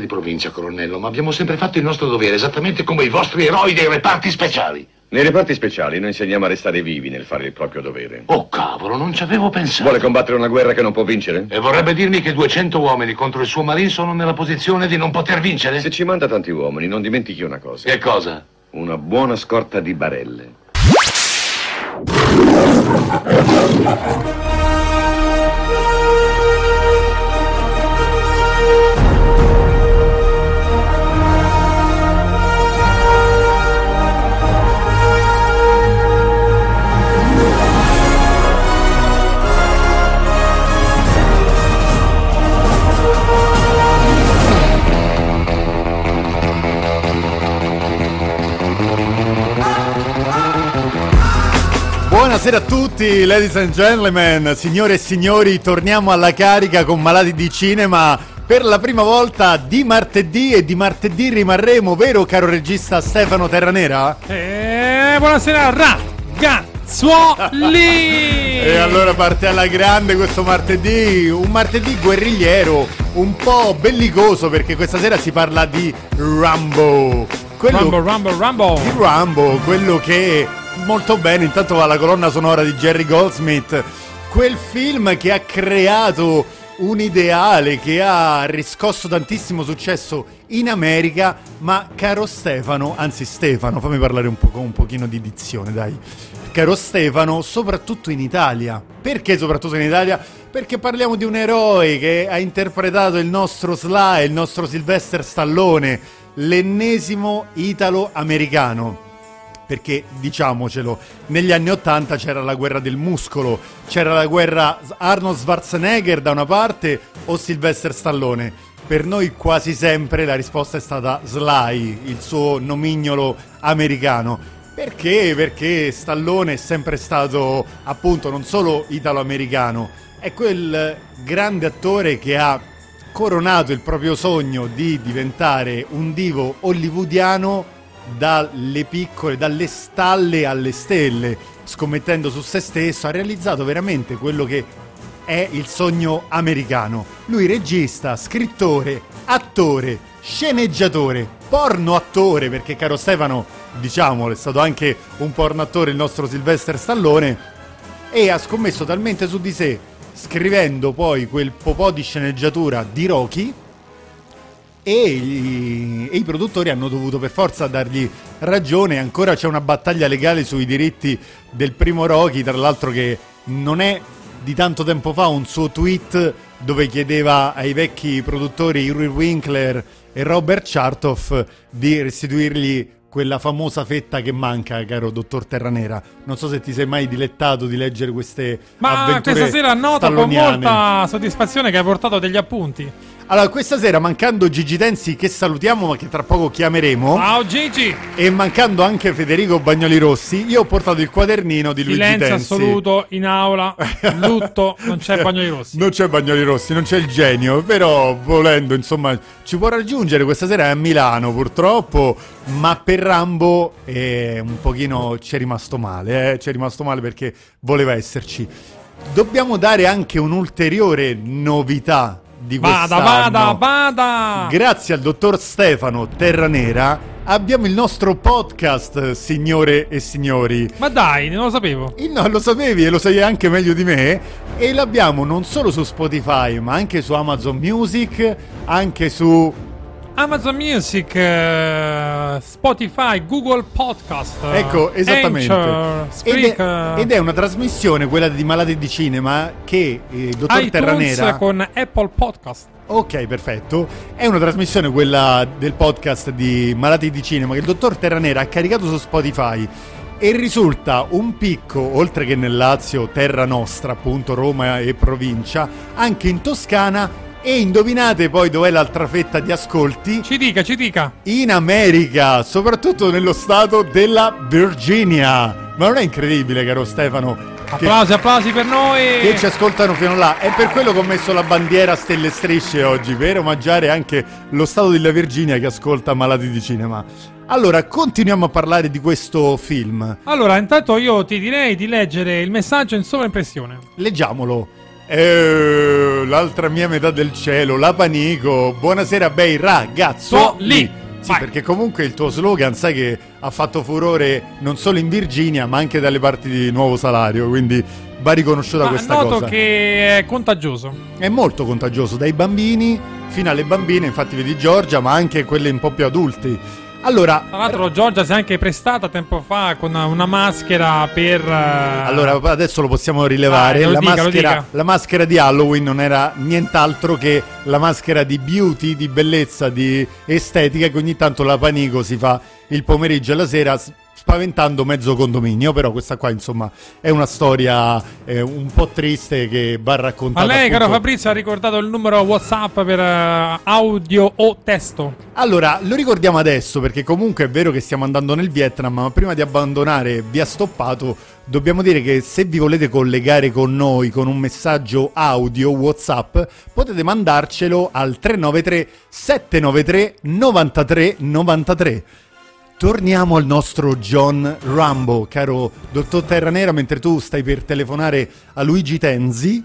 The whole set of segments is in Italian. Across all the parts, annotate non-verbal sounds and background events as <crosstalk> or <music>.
di provincia, colonnello, ma abbiamo sempre fatto il nostro dovere, esattamente come i vostri eroi dei reparti speciali. Nei reparti speciali noi insegniamo a restare vivi nel fare il proprio dovere. Oh, cavolo, non ci avevo pensato. Vuole combattere una guerra che non può vincere? E vorrebbe dirmi che 200 uomini contro il suo marine sono nella posizione di non poter vincere? Se ci manda tanti uomini, non dimentichi una cosa. Che cosa? Una buona scorta di barelle. Buonasera a tutti, ladies and gentlemen, signore e signori, torniamo alla carica con Malati di Cinema per la prima volta di martedì e di martedì rimarremo, vero caro regista Stefano Terranera? Eh, buonasera ragazzuoli! <laughs> E allora parte alla grande questo martedì, un martedì guerrigliero, un po' bellicoso perché questa sera si parla di Rambo. Quello Rumble, rumble, rumble! di Rambo, quello che molto bene, intanto va la colonna sonora di Jerry Goldsmith, quel film che ha creato un ideale, che ha riscosso tantissimo successo in America, ma caro Stefano, anzi Stefano, fammi parlare un po' con un pochino di dizione, dai. Caro Stefano, soprattutto in Italia. Perché soprattutto in Italia? Perché parliamo di un eroe che ha interpretato il nostro Sly, il nostro Sylvester Stallone, l'ennesimo italo-americano perché diciamocelo, negli anni Ottanta c'era la guerra del muscolo, c'era la guerra Arnold Schwarzenegger da una parte o Sylvester Stallone. Per noi quasi sempre la risposta è stata Sly, il suo nomignolo americano. Perché? Perché Stallone è sempre stato appunto non solo italo-americano, è quel grande attore che ha coronato il proprio sogno di diventare un divo hollywoodiano dalle piccole, dalle stalle alle stelle, scommettendo su se stesso, ha realizzato veramente quello che è il sogno americano. Lui regista, scrittore, attore, sceneggiatore, porno attore, perché caro Stefano, diciamolo, è stato anche un porno attore il nostro Sylvester Stallone, e ha scommesso talmente su di sé, scrivendo poi quel popò di sceneggiatura di Rocky, e i, e i produttori hanno dovuto per forza dargli ragione. Ancora c'è una battaglia legale sui diritti del primo Rocky, tra l'altro che non è di tanto tempo fa un suo tweet dove chiedeva ai vecchi produttori Yuri Winkler e Robert Chartoff di restituirgli quella famosa fetta che manca, caro dottor Terranera. Non so se ti sei mai dilettato di leggere queste Ma avventure questa sera noto con molta soddisfazione che hai portato degli appunti. Allora, questa sera mancando Gigi Tensi che salutiamo ma che tra poco chiameremo Ciao Gigi! e mancando anche Federico Bagnoli Rossi, io ho portato il quadernino di Luigi Silenzio Tensi. assoluto in aula, lutto, non c'è Bagnoli Rossi. Non c'è Bagnoli Rossi, non c'è il genio, però volendo, insomma, ci può raggiungere questa sera è a Milano purtroppo, ma per Rambo eh, un pochino ci è rimasto male, eh, ci è rimasto male perché voleva esserci. Dobbiamo dare anche un'ulteriore novità di Vada, quest'anno. vada, vada! Grazie al dottor Stefano Terranera abbiamo il nostro podcast, signore e signori. Ma dai, non lo sapevo. Eh, No, lo sapevi e lo sai anche meglio di me. E l'abbiamo non solo su Spotify, ma anche su Amazon Music, anche su. Amazon Music, eh, Spotify, Google Podcast. Ecco, esattamente. Anchor, Ed è, ed è una trasmissione, quella di Malati di Cinema, che eh, il dottor iTunes Terranera. con Apple Podcast. Ok, perfetto. È una trasmissione quella del podcast di Malati di Cinema che il dottor Terranera ha caricato su Spotify e risulta un picco, oltre che nel Lazio, terra nostra, appunto Roma e provincia, anche in Toscana e indovinate poi dov'è l'altra fetta di ascolti? Ci dica, ci dica. In America, soprattutto nello stato della Virginia. Ma non è incredibile, caro Stefano? che- Applausi, applausi per noi. che ci ascoltano fino là. È per quello che ho messo la bandiera a stelle e strisce oggi, per omaggiare anche lo Stato della Virginia che ascolta Malati di Cinema. Allora, continuiamo a parlare di questo film. Allora, intanto io ti direi di leggere il messaggio in sovraimpressione. Leggiamolo. Eh, l'altra mia metà del cielo, la panico. Buonasera, bei ragazzo. Lì. Sì, Vai. perché comunque il tuo slogan, sai che ha fatto furore non solo in Virginia, ma anche dalle parti di Nuovo Salario, quindi va riconosciuta Ma questa noto cosa. che è contagioso. È molto contagioso, dai bambini fino alle bambine, infatti vedi Giorgia, ma anche quelle un po' più adulti. Allora, Tra l'altro Giorgia si è anche prestata tempo fa con una maschera per... eh, Allora, adesso lo possiamo rilevare. Vai, lo la, dica, maschera, la maschera di Halloween non era nient'altro che la maschera di beauty, di bellezza, di estetica che ogni tanto la Panico si fa il pomeriggio e la sera spaventando mezzo condominio. Però questa qua, insomma, è una storia eh, un po' triste che va A raccontata. lei, caro appunto- Fabrizio, ha ricordato il numero WhatsApp per eh, audio o testo. Allora, lo ricordiamo adesso perché comunque è vero che stiamo andando nel Vietnam, ma prima di abbandonare via stoppato, dobbiamo dire che se vi volete collegare con noi con un messaggio audio WhatsApp, potete mandarcelo al 393 793 93 93. Torniamo al nostro John Rambo, caro dottor Terranera, mentre tu stai per telefonare a Luigi Tenzi.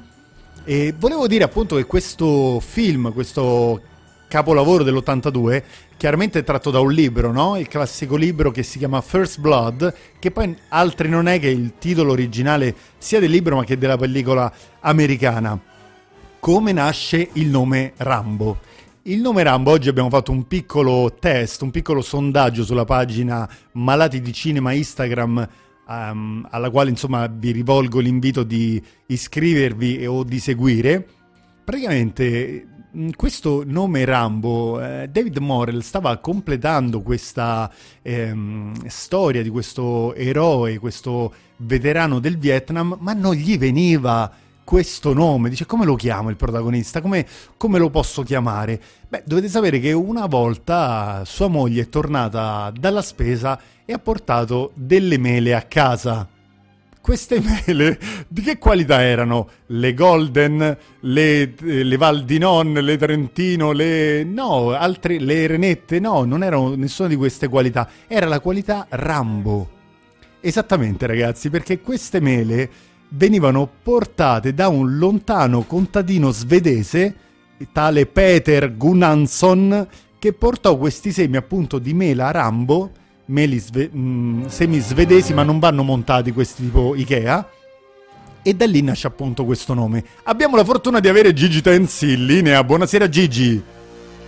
E volevo dire appunto che questo film, questo capolavoro dell'82, chiaramente è tratto da un libro, no? Il classico libro che si chiama First Blood, che poi altri non è che il titolo originale sia del libro ma che della pellicola americana. Come nasce il nome Rambo? Il nome Rambo, oggi abbiamo fatto un piccolo test, un piccolo sondaggio sulla pagina Malati di Cinema Instagram, ehm, alla quale insomma vi rivolgo l'invito di iscrivervi e- o di seguire. Praticamente mh, questo nome Rambo, eh, David Morrell stava completando questa ehm, storia di questo eroe, questo veterano del Vietnam, ma non gli veniva questo nome. Dice come lo chiamo il protagonista? Come, come lo posso chiamare? Beh, dovete sapere che una volta sua moglie è tornata dalla spesa e ha portato delle mele a casa. Queste <laughs> mele di che qualità erano? Le Golden, le, le Val di Non, le Trentino, le... no, altre, le Renette, no, non erano nessuna di queste qualità, era la qualità Rambo. Esattamente ragazzi, perché queste mele venivano portate da un lontano contadino svedese, tale Peter Gunnansson, che portò questi semi appunto di mela Rambo, meli sve- mh, semi svedesi ma non vanno montati questi tipo Ikea, e da lì nasce appunto questo nome. Abbiamo la fortuna di avere Gigi Tenzi in linea, buonasera Gigi.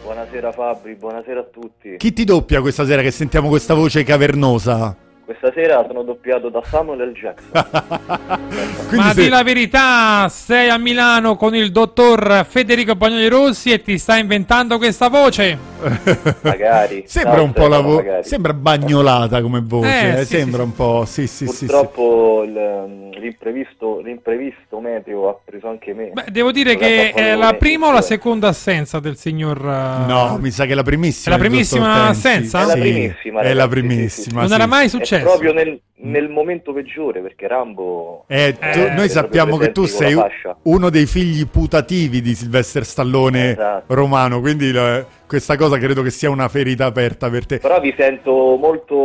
Buonasera Fabri, buonasera a tutti. Chi ti doppia questa sera che sentiamo questa voce cavernosa? Questa sera sono doppiato da Samuel L. Jackson. <laughs> Ma se- di la verità, sei a Milano con il dottor Federico Bagnoli Rossi e ti stai inventando questa voce? <laughs> Magari. Sembra No, un po' la voce. Sembra bagnolata come voce. Eh, eh, sì, sembra sì, un po'. Sì, sì, sì. sì. Purtroppo il, um, l'imprevisto, l'imprevisto meteo ha preso anche me. Beh, devo dire che è un la prima o la eh. seconda assenza del signor... eh, No, mi sa che è la primissima. È la primissima assenza? È la Sì, primissima, È la ragazzi, sì, primissima. Non sì. era mai È successo. proprio nel, nel momento peggiore perché Rambo... Eh, tu- Eh, noi sappiamo che tu sei uno dei figli putativi di Sylvester Stallone Esatto. romano, quindi la- questa cosa credo che sia una ferita aperta per te. Però vi sento molto,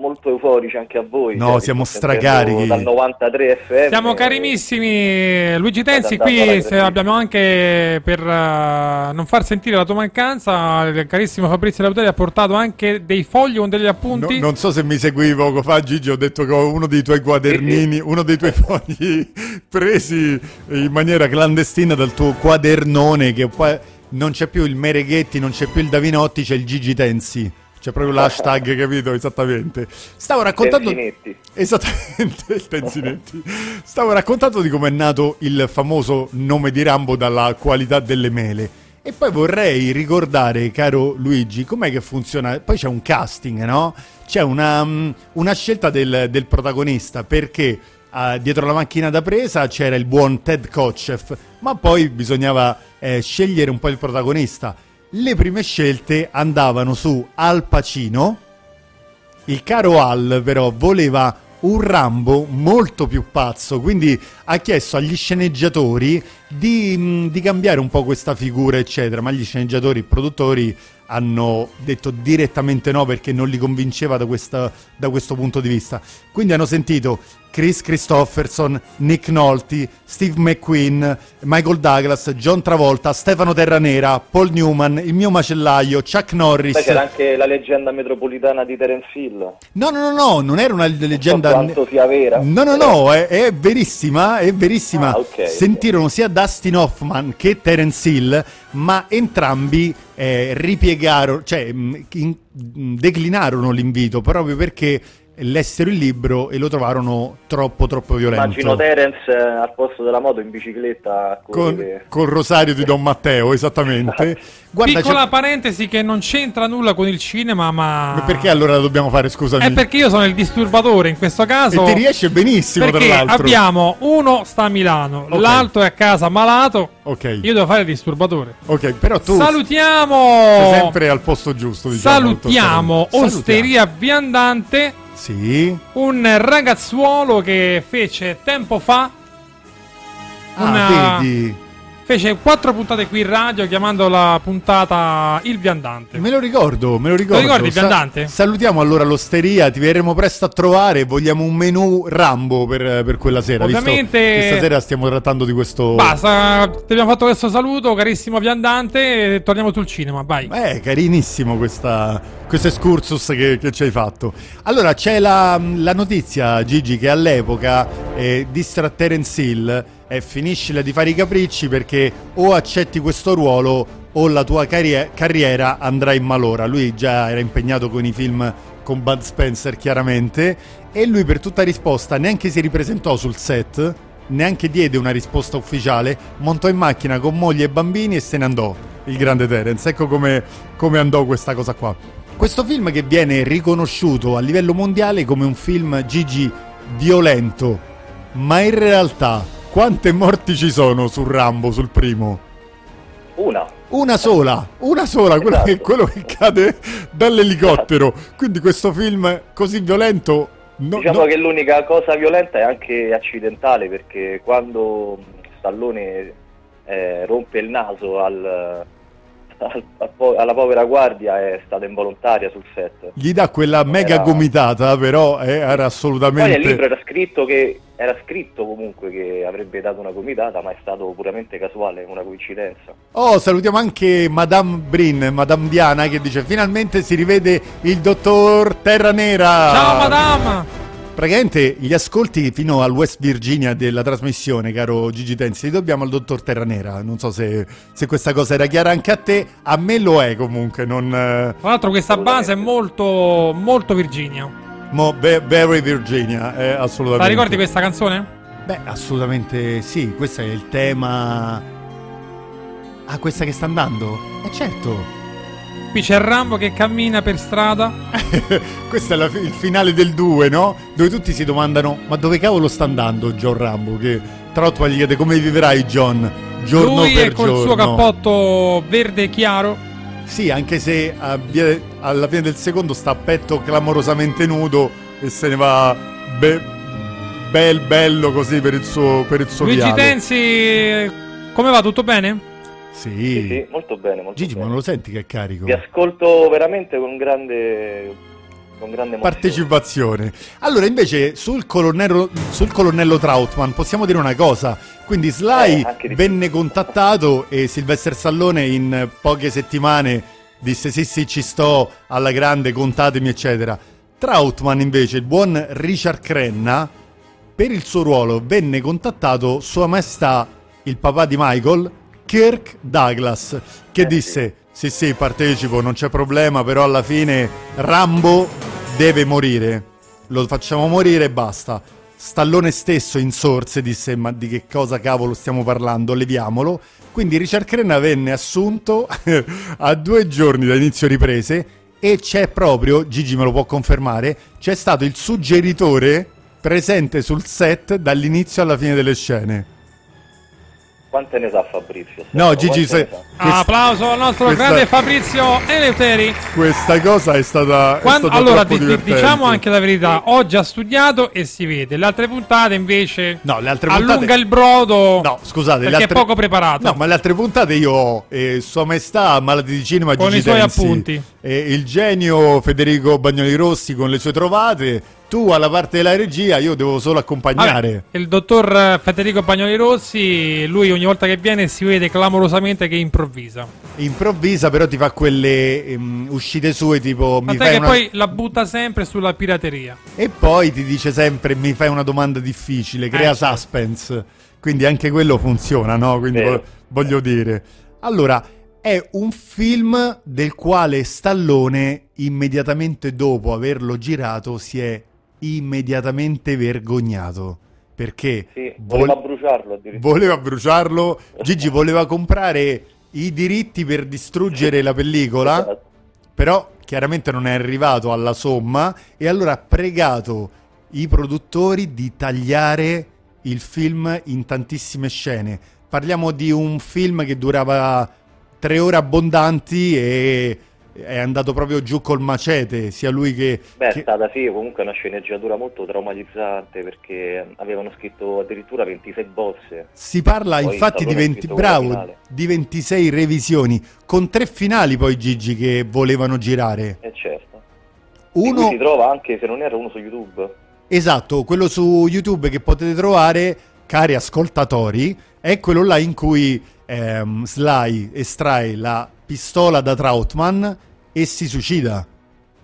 molto euforici anche a voi. No, cioè, siamo stracarichi. Dal 93 FM. Siamo carinissimi, Luigi guarda, Qui abbiamo anche per eh, non far sentire la tua mancanza. Il carissimo Fabrizio Lauteri ha portato anche dei fogli con degli No- appunti. non so se mi seguivi poco fa, Gigi. Ho detto che ho uno dei tuoi quadernini, uno dei tuoi <laughs> fogli presi in maniera clandestina dal tuo quadernone. Che poi non c'è più il Mereghetti, non c'è più il Davinotti, c'è il Gigi Tenzi. C'è proprio l'hashtag, <laughs> capito? Esattamente. Stavo raccontando. Tenzinetti. Esattamente, il <laughs> Tenzinetti. Stavo raccontando di come è nato il famoso nome di Rambo dalla qualità delle mele. E poi vorrei ricordare, caro Luigi, com'è che funziona. Poi c'è un casting, no? C'è una, mm, una scelta del, del protagonista perché ah, dietro la macchina da presa c'era il buon Ted Kotcheff, ma poi bisognava eh, scegliere un po' il protagonista. Le prime scelte andavano su Al Pacino. Il caro Al però voleva un Rambo molto più pazzo, quindi ha chiesto agli sceneggiatori di, mh, di cambiare un po' questa figura, eccetera, ma gli sceneggiatori, i produttori hanno detto direttamente no perché non li convinceva da, questa- da questo punto di vista. Quindi hanno sentito Chris Christopherson, Nick Nolte, Steve McQueen, Michael Douglas, John Travolta, Stefano Terranera, Paul Newman, il mio macellaio, Chuck Norris. Poi c'era anche la leggenda metropolitana di Terence Hill. No, no, no, no, non era una leggenda. Non so quanto sia vera. No, no, no, è, è verissima, è verissima. Ah, ok, Sentirono sia Dustin Hoffman che Terence Hill, ma entrambi eh, ripiegarono, cioè mh, in- declinarono l'invito proprio perché lessero il libro e lo trovarono troppo, troppo violento. Immagino Terence eh, al posto della moto in bicicletta con, correre. col rosario di Don Matteo, esattamente. <laughs> Guarda, Piccola c'è- parentesi che non c'entra nulla con il cinema, ma... ma perché allora la dobbiamo fare, scusami? È perché io sono il disturbatore in questo caso. E ti riesce benissimo, Perché tra l'altro. abbiamo uno sta a Milano, Ok. l'altro è a casa malato. Ok, Io devo fare il disturbatore. ok, però tu Salutiamo! sei sempre al posto giusto, diciamo. Salutiamo Salutiamo. Osteria Viandante, Sì. un ragazzuolo che fece tempo fa Ah, una- vedi. Fece quattro puntate qui in radio chiamando la puntata Il Viandante. Me lo ricordo, me lo ricordo. ricordi il viandante? salutiamo allora l'osteria, ti verremo presto a trovare. Vogliamo un menù Rambo per, per quella sera. visto Ovviamente- che stasera stiamo trattando di questo. Basta, ti abbiamo fatto questo saluto, carissimo Viandante, e torniamo sul cinema, vai. Eh, carinissimo questa, questo excursus che, che ci hai fatto. Allora, c'è la, la notizia, Gigi, che all'epoca eh, distra Terence Hill e finiscila di fare i capricci perché o accetti questo ruolo o la tua carrie- carriera andrà in malora. Lui già era impegnato con i film con Bud Spencer, chiaramente, e lui per tutta risposta neanche si ripresentò sul set, neanche diede una risposta ufficiale, montò in macchina con moglie e bambini e se ne andò. Il grande Terence, ecco come, come andò questa cosa qua. Questo film che viene riconosciuto a livello mondiale come un film Gigi violento, ma in realtà quante morti ci sono su Rambo, sul primo? Una. Una sola, una sola, quello, Esatto. che, quello che cade dall'elicottero. Quindi questo film così violento... no- diciamo no- che l'unica cosa violenta è anche accidentale perché quando Stallone eh, rompe il naso al, alla povera guardia è stata involontaria sul set. Gli dà quella mega Era- gomitata, però eh, era Poi assolutamente... nel libro era scritto che era scritto comunque che avrebbe dato una gomitata, ma è stato puramente casuale, una coincidenza. Oh, salutiamo anche Madame Brin, Madame Diana, che dice finalmente si rivede il dottor Terra Nera. Ciao madame! Praticamente gli ascolti fino al West Virginia della trasmissione, caro Gigi Tenzi, li dobbiamo al dottor Terra Nera. Non so se, se questa cosa era chiara anche a te, a me lo è comunque, non... eh, Tra l'altro questa base è molto, molto Virginia. mo, ve- very Virginia, eh, assolutamente. La ricordi questa canzone? Beh, assolutamente sì, questo è il tema... Ah, questa che sta andando? Eh certo. Qui c'è Rambo che cammina per strada. <laughs> Questo è la il finale del 2, no? Dove tutti si domandano: ma dove cavolo sta andando John Rambo? Che tra l'altro gli chiede come vivrai John giorno Lui per è col giorno. suo cappotto verde chiaro. Sì, anche se via- alla fine del secondo sta a petto clamorosamente nudo e se ne va be- bel bello così per il suo per il suo Luigi viale. Tensi, come va? Tutto bene? Sì. Sì, sì, molto bene, molto Gigi, ma bene. non lo senti che è carico? Vi ascolto veramente con grande, con grande emozione. partecipazione. Allora, invece, sul colonnello, sul colonnello Trautman possiamo dire una cosa. Quindi Sly Eh, venne contattato e Sylvester Stallone in poche settimane disse sì sì ci sto alla grande, contatemi eccetera. Trautman invece, il buon Richard Crenna, per il suo ruolo venne contattato Sua Maestà, il papà di Michael, Kirk Douglas, che Eh, disse sì sì partecipo, non c'è problema, però alla fine Rambo deve morire, lo facciamo morire e basta. Stallone stesso insorse disse ma di che cosa cavolo stiamo parlando, leviamolo. Quindi Richard Crenna venne assunto <laughs> a due giorni da inizio riprese e c'è proprio, Gigi me lo può confermare, c'è stato il suggeritore presente sul set dall'inizio alla fine delle scene. Quante ne sa Fabrizio? No, Gigi, se- sa? Questa- Applauso al nostro questa- grande Fabrizio Eleuteri. questa cosa è stata... è Quando- stata allora, di- diciamo anche la verità: ho già studiato e si vede. Le altre puntate invece No, le altre puntate... allunga il brodo. No, scusate, perché le altre... è poco preparato. No, ma le altre puntate io ho eh, Sua Maestà, Malati di Cinema, Con Gigi i suoi Tensi, appunti. eh, il genio Federico Bagnoli Rossi con le sue trovate tu alla parte della regia, io devo solo accompagnare. Vabbè, il dottor eh, Federico Bagnoli Rossi, lui ogni volta che viene si vede clamorosamente che improvvisa. Improvvisa, però ti fa quelle ehm, uscite sue tipo mi Tant'è fai che una... poi la butta sempre sulla pirateria. E poi ti dice sempre mi fai una domanda difficile, crea Eh, suspense. Quindi anche quello funziona, no? Quindi Vero. vo- voglio dire. Allora, è un film del quale Stallone, immediatamente dopo averlo girato, si è immediatamente vergognato. Perché Sì, vol- voleva bruciarlo addirittura. voleva bruciarlo. <laughs> Gigi voleva comprare i diritti per distruggere la pellicola. Esatto. Però chiaramente non è arrivato alla somma e allora ha pregato i produttori di tagliare il film in tantissime scene. Parliamo di un film che durava tre ore abbondanti e è andato proprio giù col macete, sia lui che... Beh, è che- stata sì, comunque una sceneggiatura molto traumatizzante perché avevano scritto addirittura 26 bozze. Si parla Poi infatti di Stallone ha 20, scritto quella bravo, di 26 revisioni, con tre finali poi Gigi che volevano girare. E certo. Di Uno... si trova anche, se non era uno su YouTube. Esatto, quello su YouTube che potete trovare, cari ascoltatori, è quello là in cui ehm, Sly estrae la pistola da Troutman e si suicida.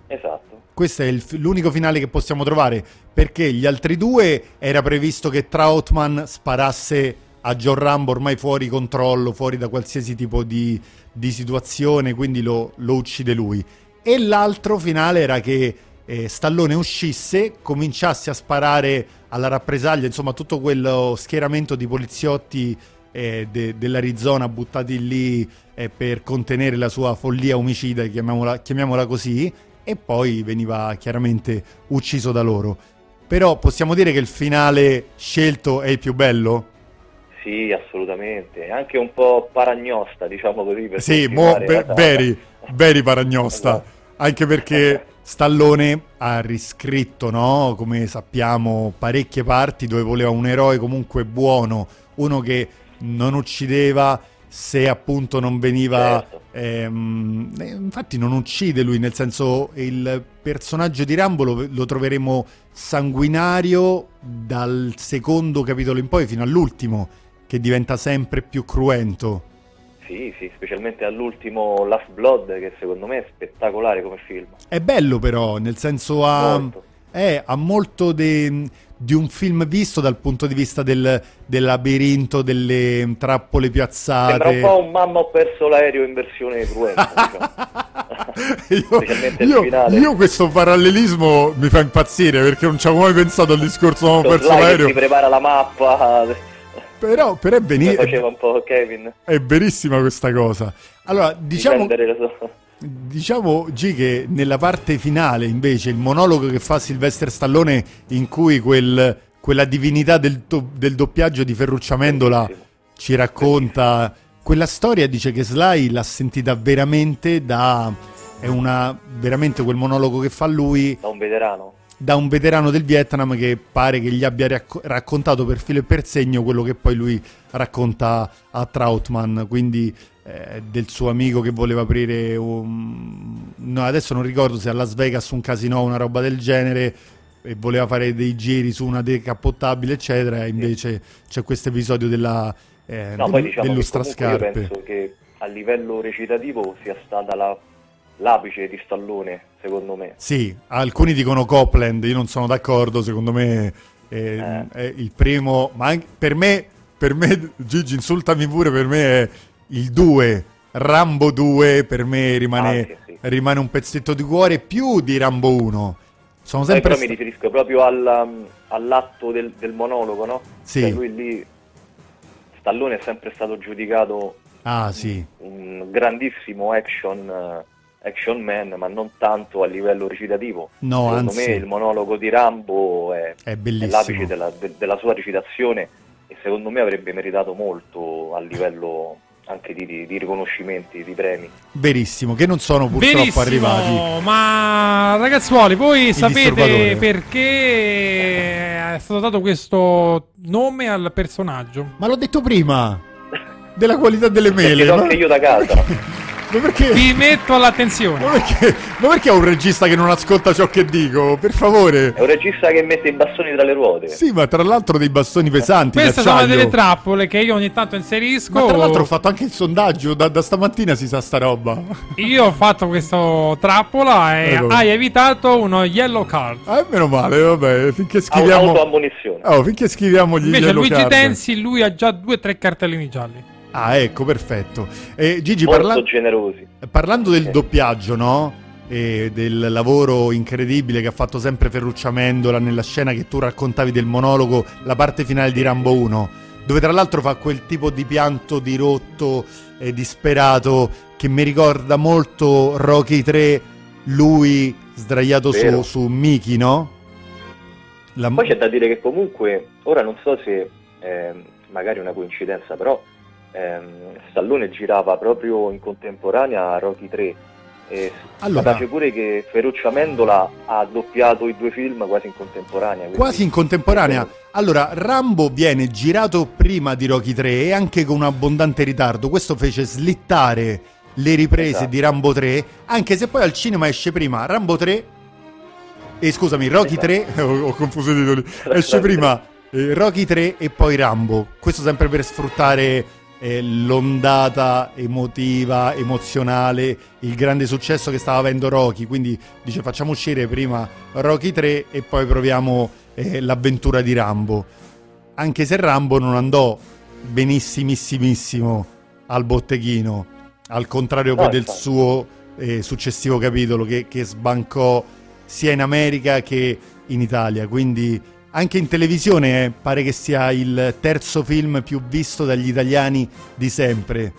Esatto. Questo è il l'unico finale che possiamo trovare, perché gli altri due era previsto che Troutman sparasse a John Rambo ormai fuori controllo, fuori da qualsiasi tipo di, di situazione, quindi lo, lo uccide lui. E l'altro finale era che eh, Stallone uscisse, cominciasse a sparare alla rappresaglia, insomma tutto quello schieramento di poliziotti eh, de- dell'Arizona buttati lì eh, per contenere la sua follia omicida, chiamiamola, chiamiamola così, e poi veniva chiaramente ucciso da loro. Però possiamo dire che il finale scelto è il più bello? Sì, assolutamente. Anche un po' paragnosta, diciamo così. Per Sì, mo, continuare ve- la saga. veri, veri paragnosta. Esatto. Anche perché <laughs> Stallone ha riscritto, no? Come sappiamo, parecchie parti dove voleva un eroe comunque buono, uno che non uccideva se appunto non veniva... Certo. ehm, eh, infatti non uccide lui, nel senso il personaggio di Rambo lo, lo troveremo sanguinario dal secondo capitolo in poi fino all'ultimo, che diventa sempre più cruento. Sì, sì, specialmente all'ultimo Last Blood, che secondo me è spettacolare come film. È bello però, nel senso ha, Molto. eh, ha molto de- di un film visto dal punto di vista del, del labirinto, delle trappole piazzate. Sembra un po' un mamma ho perso l'aereo in versione cruenta, <laughs> diciamo. io, io- io questo parallelismo mi fa impazzire perché non ci avevo mai pensato al discorso non ho Lo perso l'aereo. si prepara la mappa, Però, però è, po' Kevin. è verissima questa cosa. Allora, diciamo, sua- Diciamo G che nella parte finale invece il monologo che fa Sylvester Stallone in cui quel- quella divinità del, do- del doppiaggio di Ferruccia Mendola Bellissimo. ci racconta quella storia dice che Sly l'ha sentita veramente da è una veramente quel monologo che fa lui Da un veterano. Da un veterano del Vietnam che pare che gli abbia racco- raccontato per filo e per segno quello che poi lui racconta a Troutman, quindi eh, del suo amico che voleva aprire un... No, adesso non ricordo se a Las Vegas un casino o una roba del genere e voleva fare dei giri su una decappottabile eccetera e invece c'è questo episodio della eh, No, del- poi diciamo io dell'ustrascarpe. penso che a livello recitativo sia stata la- l'apice di Stallone, secondo me. Sì, alcuni dicono Copland, io non sono d'accordo, secondo me eh, Eh. è il primo, ma anche per me, per me, Gigi insultami pure, per me è il 2, Rambo 2 per me rimane, Anche, sì. rimane un pezzetto di cuore più di Rambo 1. Sono Poi sempre però mi sta- riferisco proprio al, um, all'atto del, del monologo, no? Sì. Cioè lui lì, Stallone è sempre stato giudicato Ah, sì. un grandissimo action, eh, action man, ma non tanto a livello recitativo. No, Secondo anzi. me il monologo di Rambo è, È è bellissimo. l'apice della, de- della sua recitazione e secondo me avrebbe meritato molto a livello anche di, di- di riconoscimenti, di premi. Verissimo, che non sono purtroppo Benissimo, arrivati. ma ragazzuoli, voi sapete disturbatore. perché è stato dato questo nome al personaggio? Ma l'ho detto prima, della qualità delle mele. so ma- anche io da casa. <laughs> Ma perché? Vi metto all'attenzione. Ma perché? Ma perché è un regista che non ascolta ciò che dico? Per favore. È un regista che mette i bastoni tra le ruote. Sì, ma tra l'altro dei bastoni pesanti. Queste d'acciaio. sono delle trappole che io ogni tanto inserisco. Ma tra l'altro ho fatto anche il sondaggio, da, da stamattina si sa sta roba. Io ho fatto questa trappola e Ecco. hai evitato uno yellow card. Ah, meno male, vabbè, finché Ha scriviamo... un'autoammonizione. Oh, finché scriviamo gli Invece yellow Luigi card. Tensi, lui ha già due o tre cartellini gialli. Ah, ecco, perfetto. E Gigi, Molto parla- generosi. parlando del doppiaggio, no? E del lavoro incredibile che ha fatto sempre Ferruccia Mendola nella scena che tu raccontavi del monologo, la parte finale di Rambo 1, dove tra l'altro fa quel tipo di pianto dirotto e disperato che mi ricorda molto Rocky 3, lui sdraiato su, Vero. su Miki, no? La- Poi c'è da dire che comunque, ora non so se ehm, magari è una coincidenza, però ehm, Stallone girava proprio in contemporanea a Rocky 3. E Allora- pure che Ferruccio Amendola ha doppiato i due film quasi in contemporanea. Quasi in contemporanea. Allora, Rambo viene girato prima di Rocky 3 e anche con un abbondante ritardo. Questo fece slittare le riprese Esatto. di Rambo 3, anche se poi al cinema esce prima Rambo 3 e scusami, Rocky 3, ho, <laughs> ho confuso i titoli. Esce prima eh, Rocky 3 e poi Rambo. Questo sempre per sfruttare eh, l'ondata emotiva, emozionale, il grande successo che stava avendo Rocky. Quindi dice facciamo uscire prima Rocky 3 e poi proviamo eh, l'avventura di Rambo. Anche se Rambo non andò benissimissimo al botteghino, al contrario poi del infatti. suo eh, successivo capitolo che, che sbancò sia in America che in Italia. Quindi anche in televisione eh, pare che sia il terzo film più visto dagli italiani di sempre.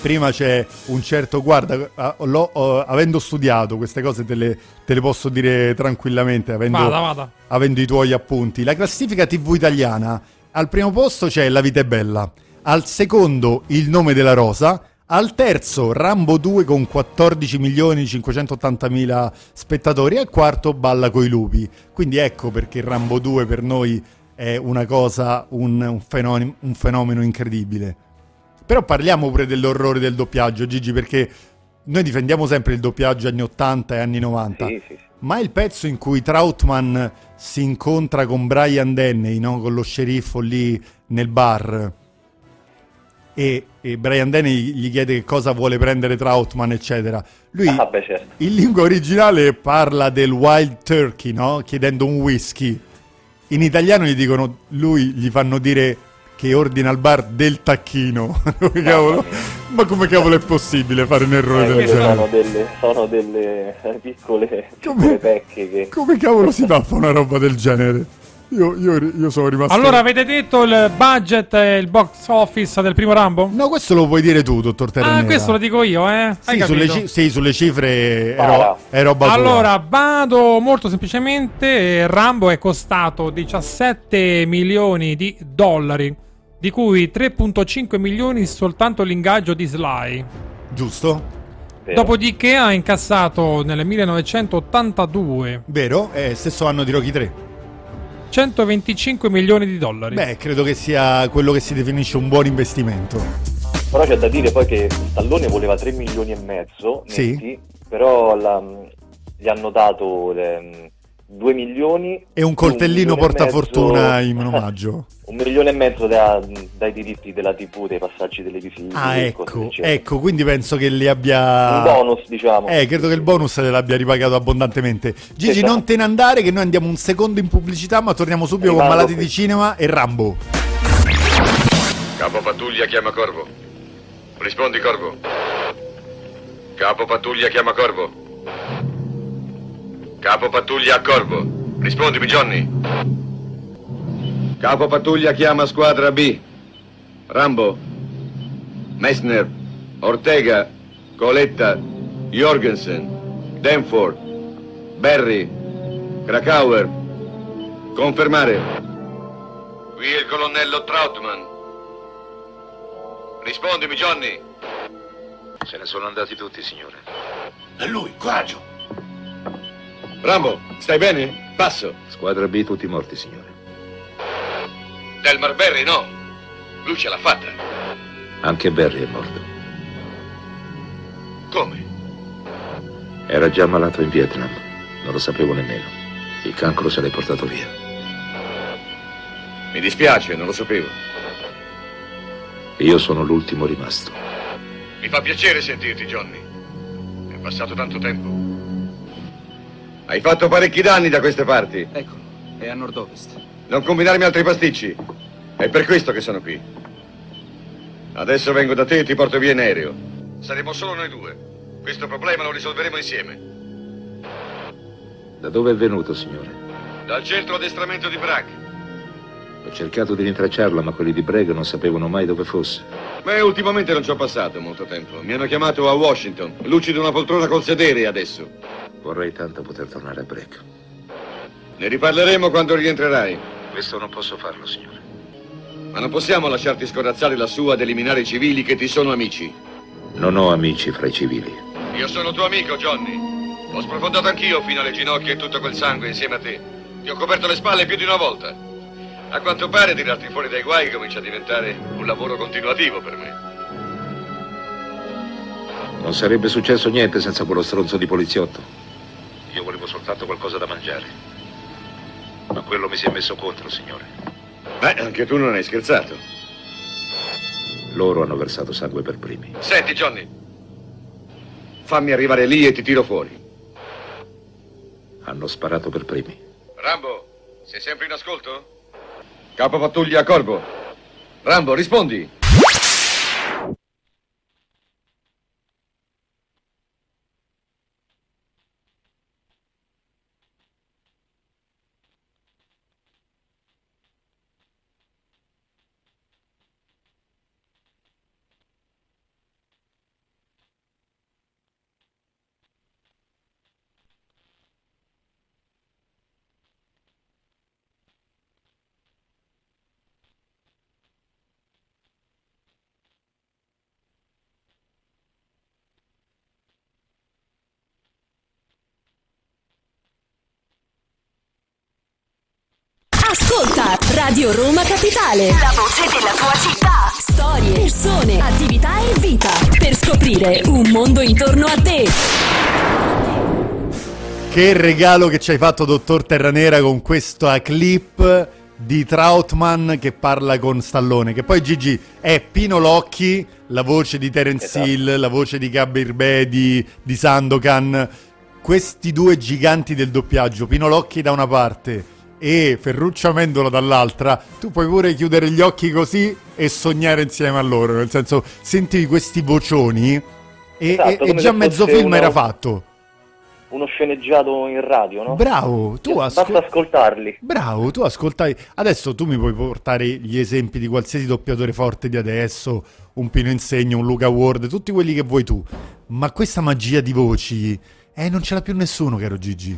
Prima c'è un certo, guarda, l'ho- ho- avendo studiato queste cose te le, te le posso dire tranquillamente, avendo, Vada, vada. avendo i tuoi appunti. La classifica TV italiana, al primo posto c'è La vita è bella, al secondo Il nome della rosa, al terzo Rambo 2 con 14 milioni 580 mila spettatori, e al quarto Balla coi lupi. Quindi ecco perché Rambo 2 per noi è una cosa, un, un fenomeno, un fenomeno incredibile. Però parliamo pure dell'orrore del doppiaggio, Gigi, perché noi difendiamo sempre il doppiaggio anni 80 e anni 90. Sì, sì, sì. Ma il pezzo in cui Troutman si incontra con Brian Denny, no? con lo sceriffo lì nel bar, e, e Brian Denny gli chiede che cosa vuole prendere Troutman, eccetera. Lui Ah, beh, certo. in lingua originale parla del wild turkey, no? chiedendo un whisky. In italiano gli dicono, lui gli fanno dire che ordina al bar del tacchino. <laughs> Cavolo? Ma come cavolo è possibile fare un errore Eh, del genere? sono delle, sono delle eh, piccole, Come- piccole pecche che... Come cavolo si fa a fare una roba del genere? Io, io- io sono rimasto. Allora, avete detto il budget e il box office del primo Rambo? No, questo lo puoi dire tu, dottor Terranera. Ah, questo lo dico io, eh? Hai Sì, sulle, ci- sì, sulle cifre è, Spara. ro- è roba tua. Allora, vado molto semplicemente. eh, Rambo è costato 17 milioni di dollari, di cui 3.5 milioni soltanto l'ingaggio di Sly. Giusto? Vero. Dopodiché ha incassato nel 1982 Vero? È stesso anno di Rocky 3. 125 milioni di dollari. Beh, credo che sia quello che si definisce un buon investimento. Però c'è da dire poi che Stallone voleva 3 milioni e mezzo Sì. netti, però la- gli hanno dato 2 milioni E un coltellino e portafortuna mezzo- in omaggio. <laughs> un milione e mezzo da- dai diritti della TV, dei passaggi televisivi. Ah, ecco, ecco, quindi penso che li abbia... Un bonus, diciamo. Eh, credo che il bonus te l'abbia ripagato abbondantemente. Gigi, Esatto. non te ne andare che noi andiamo un secondo in pubblicità, ma torniamo subito con Rimango Malati qui. di Cinema e Rambo. Capo pattuglia chiama Corvo. Rispondi, Corvo. Capo pattuglia chiama Corvo. Capo pattuglia a Corvo. Rispondimi, Johnny. Capo pattuglia chiama squadra B. Rambo. Messner. Ortega. Coletta. Jorgensen. Danford. Berry. Krakauer. Confermare. Qui è il colonnello Troutman. Rispondimi, Johnny. Se ne sono andati tutti, signore. È lui, coraggio. Rambo, stai bene? Passo. Squadra B, tutti morti, signore. Delmar Berry, no. Lui ce l'ha fatta. Anche Barry è morto. Era già malato in Vietnam. Non lo sapevo nemmeno. Il cancro se l'è portato via. Mi dispiace, non lo sapevo. Io sono l'ultimo rimasto. Mi fa piacere sentirti, Johnny. È passato tanto tempo. Hai fatto parecchi danni da queste parti. Eccolo, è a nord-ovest. Non combinarmi altri pasticci. È per questo che sono qui. Adesso vengo da te e ti porto via in aereo. Saremo solo noi due. Questo problema lo risolveremo insieme. Da dove è venuto, signore? Dal centro addestramento di Bragg. Ho cercato di rintracciarla, ma quelli di Breg non sapevano mai dove fosse. Beh, ultimamente non ci ho passato molto tempo. Mi hanno chiamato a Washington. Lucido una poltrona col sedere adesso. Vorrei tanto poter tornare a Breg. Ne riparleremo quando rientrerai. Questo non posso farlo, signore. Ma non possiamo lasciarti scorazzare lassù ad eliminare i civili che ti sono amici. Non ho amici fra i civili. Io sono tuo amico, Johnny. Ho sprofondato anch'io fino alle ginocchia e tutto quel sangue insieme a te. Ti ho coperto le spalle più di una volta. A quanto pare tirarti fuori dai guai comincia a diventare un lavoro continuativo per me. Non sarebbe successo niente senza quello stronzo di poliziotto. Volevo soltanto qualcosa da mangiare. Ma quello mi si è messo contro, signore. Beh, anche tu non hai scherzato. Loro hanno versato sangue per primi. Senti, Johnny. Fammi arrivare lì e ti tiro fuori. Hanno sparato per primi. Rambo, sei sempre in ascolto? Capo pattuglia Corvo. Rambo, rispondi. Ascolta Radio Roma Capitale. La voce della tua città. Storie, persone, attività e vita. Per scoprire un mondo intorno a te. Che regalo che ci hai fatto, dottor Terranera, con questa clip di Trautman che parla con Stallone. Che poi Gigi è Pino Locchi, la voce di Terence Esatto. Hill, la voce di Gabir Bedi, di Sandokan. Questi due giganti del doppiaggio, Pino Locchi da una parte e Ferruccio Amendola dall'altra, tu puoi pure chiudere gli occhi così e sognare insieme a loro. Nel senso, sentivi questi vocioni e, Esatto, e- e già mezzo film uno- era fatto. Uno sceneggiato in radio, no? Bravo, tu Basta ascolti. ascoltarli. Bravo, tu ascoltavi. Adesso tu mi puoi portare gli esempi di qualsiasi doppiatore forte di adesso, un Pino Insegno, un Luca Ward, tutti quelli che vuoi tu. Ma questa magia di voci, eh, non ce l'ha più nessuno, caro Gigi.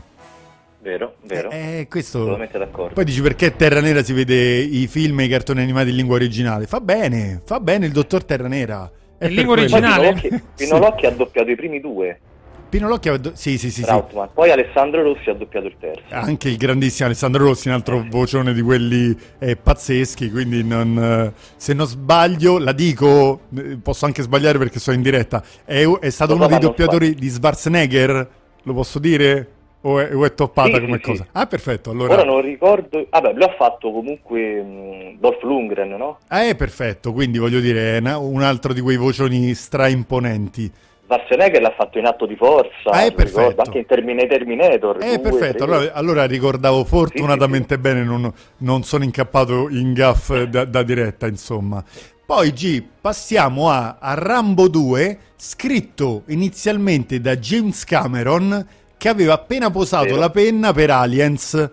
Vero, vero. Eh, questo... Assolutamente d'accordo. Poi dici perché Terra Nera si vede i film e i cartoni animati in lingua originale? Fa bene, fa bene il dottor Terra Nera. È In lingua quello. Originale? Pino Locchi, Sì. Ha doppiato i primi due, Pino Locchi aveva- Sì, sì, sì, sì. Trautmann. Poi Alessandro Rossi ha doppiato il terzo. Anche il grandissimo Alessandro Rossi, un altro vocione di quelli eh, pazzeschi, quindi non, eh, se non sbaglio, la dico, eh, posso anche sbagliare perché sono in diretta, è, è stato No, uno no, dei doppiatori di Schwarzenegger, lo posso dire? O è, o è toppata Sì, come sì, cosa? sì. Ah, perfetto, allora... Ora non ricordo... Vabbè, lui ha fatto comunque mh, Dolph Lundgren, no? Ah, è perfetto, quindi voglio dire, è una- un altro di quei vocioni straimponenti. Schwarzenegger l'ha fatto in Atto di Forza, Ah, è ricordo, perfetto. anche in Termina- Terminator. Eh, due, perfetto, tre. allora, allora ricordavo fortunatamente bene, non, non sono incappato in gaff da, da diretta, insomma. Poi G, passiamo a, a Rambo 2, scritto inizialmente da James Cameron, che aveva appena posato Vero. la penna per Aliens,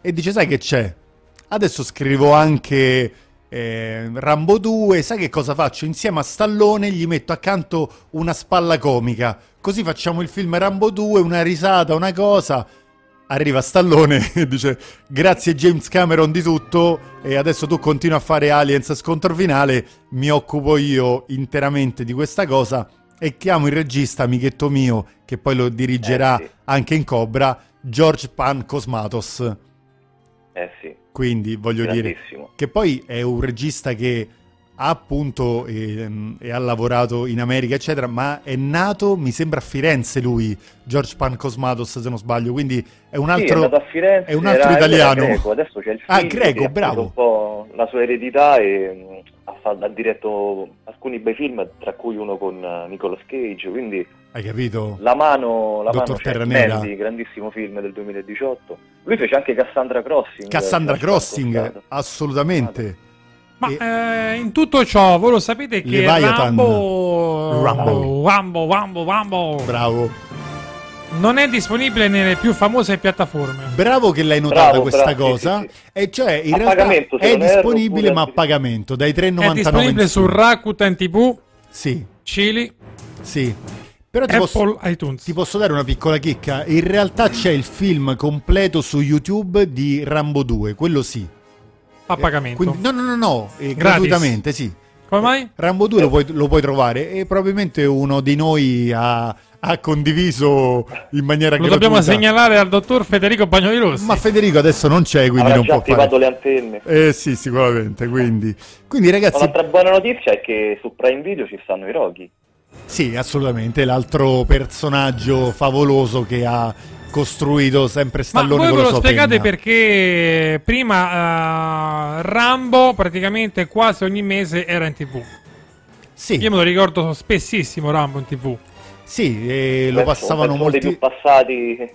e dice, sai che c'è? Adesso scrivo anche eh, Rambo 2, sai che cosa faccio? Insieme a Stallone gli metto accanto una spalla comica, così facciamo il film Rambo 2, una risata, una cosa. Arriva Stallone <laughs> e dice grazie James Cameron di tutto e adesso tu continui a fare Aliens scontro finale, mi occupo io interamente di questa cosa e chiamo il regista amichetto mio che poi lo dirigerà Eh, sì. anche in Cobra, George Pan Cosmatos. Eh sì, Quindi voglio dire che poi è un regista che ha appunto ehm, e ha lavorato in America, eccetera, ma è nato, mi sembra, a Firenze lui, George Pan Cosmatos, se non sbaglio, quindi è un Sì, è altro, andato a Firenze, è un altro era- era italiano. greco, adesso c'è il Ah, figlio greco, che ha bravo. un po' la sua eredità e mh, ha, fa- ha diretto alcuni bei film, tra cui uno con eh, Nicolas Cage, quindi Hai capito? La mano, la Dottor mano c'è, Terranera. Mandy, grandissimo film del 2018. Lui fece anche Cassandra Crossing. Cassandra George Crossing, assolutamente. Ma E- eh, in tutto ciò, voi lo sapete che Leviathan. Rambo, Rambo. Rambo, Rambo, Rambo Bravo. Non è disponibile nelle più famose piattaforme. Bravo che l'hai notata Bravo, questa bravo, sì, cosa. sì, E cioè, in A realtà è disponibile, ma a pagamento dai 3,99 È disponibile su. Rakuten TV, Sì, Chili, sì. Però ti Apple posso, iTunes. ti posso dare una piccola chicca. In realtà c'è il film completo su YouTube di Rambo 2, quello sì. a pagamento. Quindi- no, no, no, no, eh, gratuitamente, sì. Come mai? Rambo 2 lo puoi, lo puoi trovare e probabilmente uno di noi ha, ha condiviso in maniera Lo dobbiamo gratuita. segnalare al dottor Federico Bagnoli Rossi. Ma Federico adesso non c'è, quindi Avrà non già può fare. attivato le antenne. Eh sì, sicuramente. Quindi, quindi ragazzi, Un'altra buona notizia è che su Prime Video ci stanno i Rocky. sì, assolutamente. L'altro personaggio favoloso che ha costruito sempre Ma Stallone voi con ve lo spiegate penna. perché prima eh, Rambo praticamente quasi ogni mese era in tv. Sì, Io me lo ricordo spessissimo Rambo in tv. Sì, e lo passavano molti,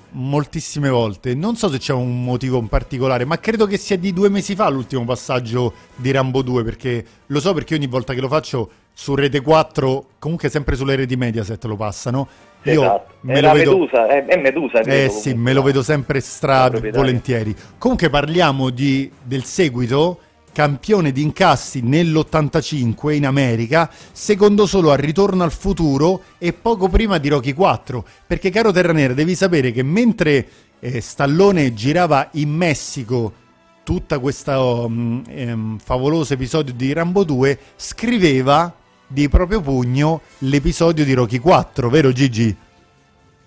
moltissime volte. Non so se c'è un motivo in particolare, ma credo che sia di due mesi fa l'ultimo passaggio di Rambo 2, perché lo so perché ogni volta che lo faccio su Rete 4, comunque sempre sulle reti Mediaset lo passano. Io esatto. me Era lo vedo... Medusa, è, è Medusa. Eh credo, sì, comunque, me lo vedo sempre stra volentieri. Comunque parliamo di, del seguito, campione di incassi nell'85 in America, secondo solo a Ritorno al futuro e poco prima di Rocky 4. Perché caro Terranera, devi sapere che mentre eh, Stallone girava in Messico tutta questa um, ehm, favoloso episodio di Rambo 2, scriveva di proprio pugno l'episodio di Rocky 4, vero Gigi?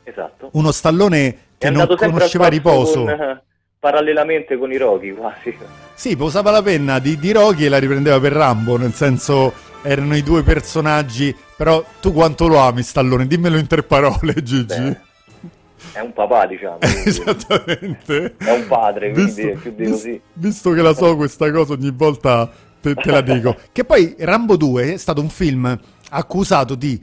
Esatto. Uno Stallone che non conosceva riposo. con, eh, parallelamente con i Rocky, quasi. Sì, posava la penna di, di Rocky e la riprendeva per Rambo, nel senso erano i due personaggi, però tu quanto lo ami Stallone? Dimmelo in tre parole, <laughs> Gigi. Beh, è un papà, diciamo. <laughs> quindi Esattamente. È un padre, quindi Visto, è più di così. visto che la so questa cosa ogni volta te, te la dico. <laughs> che poi Rambo 2 è stato un film accusato di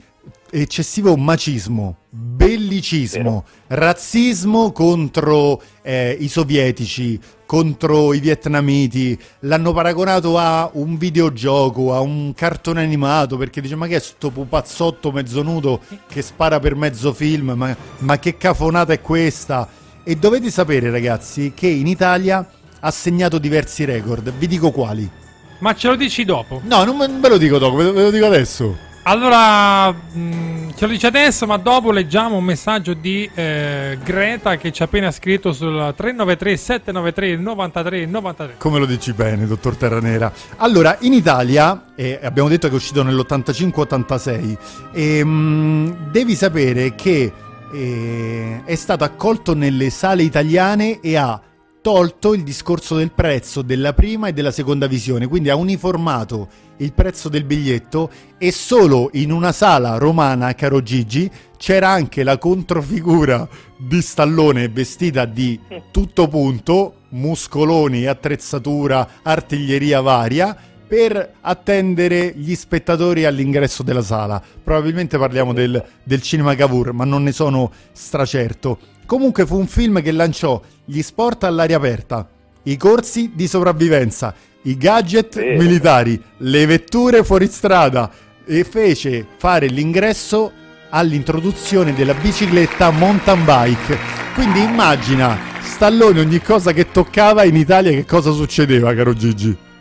eccessivo macismo, bellicismo, razzismo contro eh, i sovietici, contro i vietnamiti. L'hanno paragonato a un videogioco, a un cartone animato, perché dice ma che è sto pupazzotto mezzo nudo che spara per mezzo film, ma, ma che cafonata è questa? E dovete sapere ragazzi che in Italia ha segnato diversi record, vi dico quali. Ma ce lo dici dopo. No, non ve lo dico dopo, ve lo dico adesso. Allora, mh, ce lo dice adesso, ma dopo leggiamo un messaggio di eh, Greta che ci ha appena scritto sul 393 793 93 93. Come lo dici bene, dottor Terranera? Allora, in Italia, eh, abbiamo detto che è uscito nell'85-86, ehm, devi sapere che eh, è stato accolto nelle sale italiane e ha tolto il discorso del prezzo della prima e della seconda visione, quindi ha uniformato il prezzo del biglietto e solo in una sala romana, caro Gigi, c'era anche la controfigura di Stallone vestita di tutto punto, muscoloni, attrezzatura, artiglieria varia, per attendere gli spettatori all'ingresso della sala. Probabilmente parliamo del, del cinema Cavour, ma non ne sono stracerto. Comunque fu un film che lanciò gli sport all'aria aperta, i corsi di sopravvivenza, i gadget Vero. militari, le vetture fuoristrada e fece fare l'ingresso all'introduzione della bicicletta mountain bike. Quindi immagina Stallone ogni cosa che toccava in Italia che cosa succedeva, caro Gigi?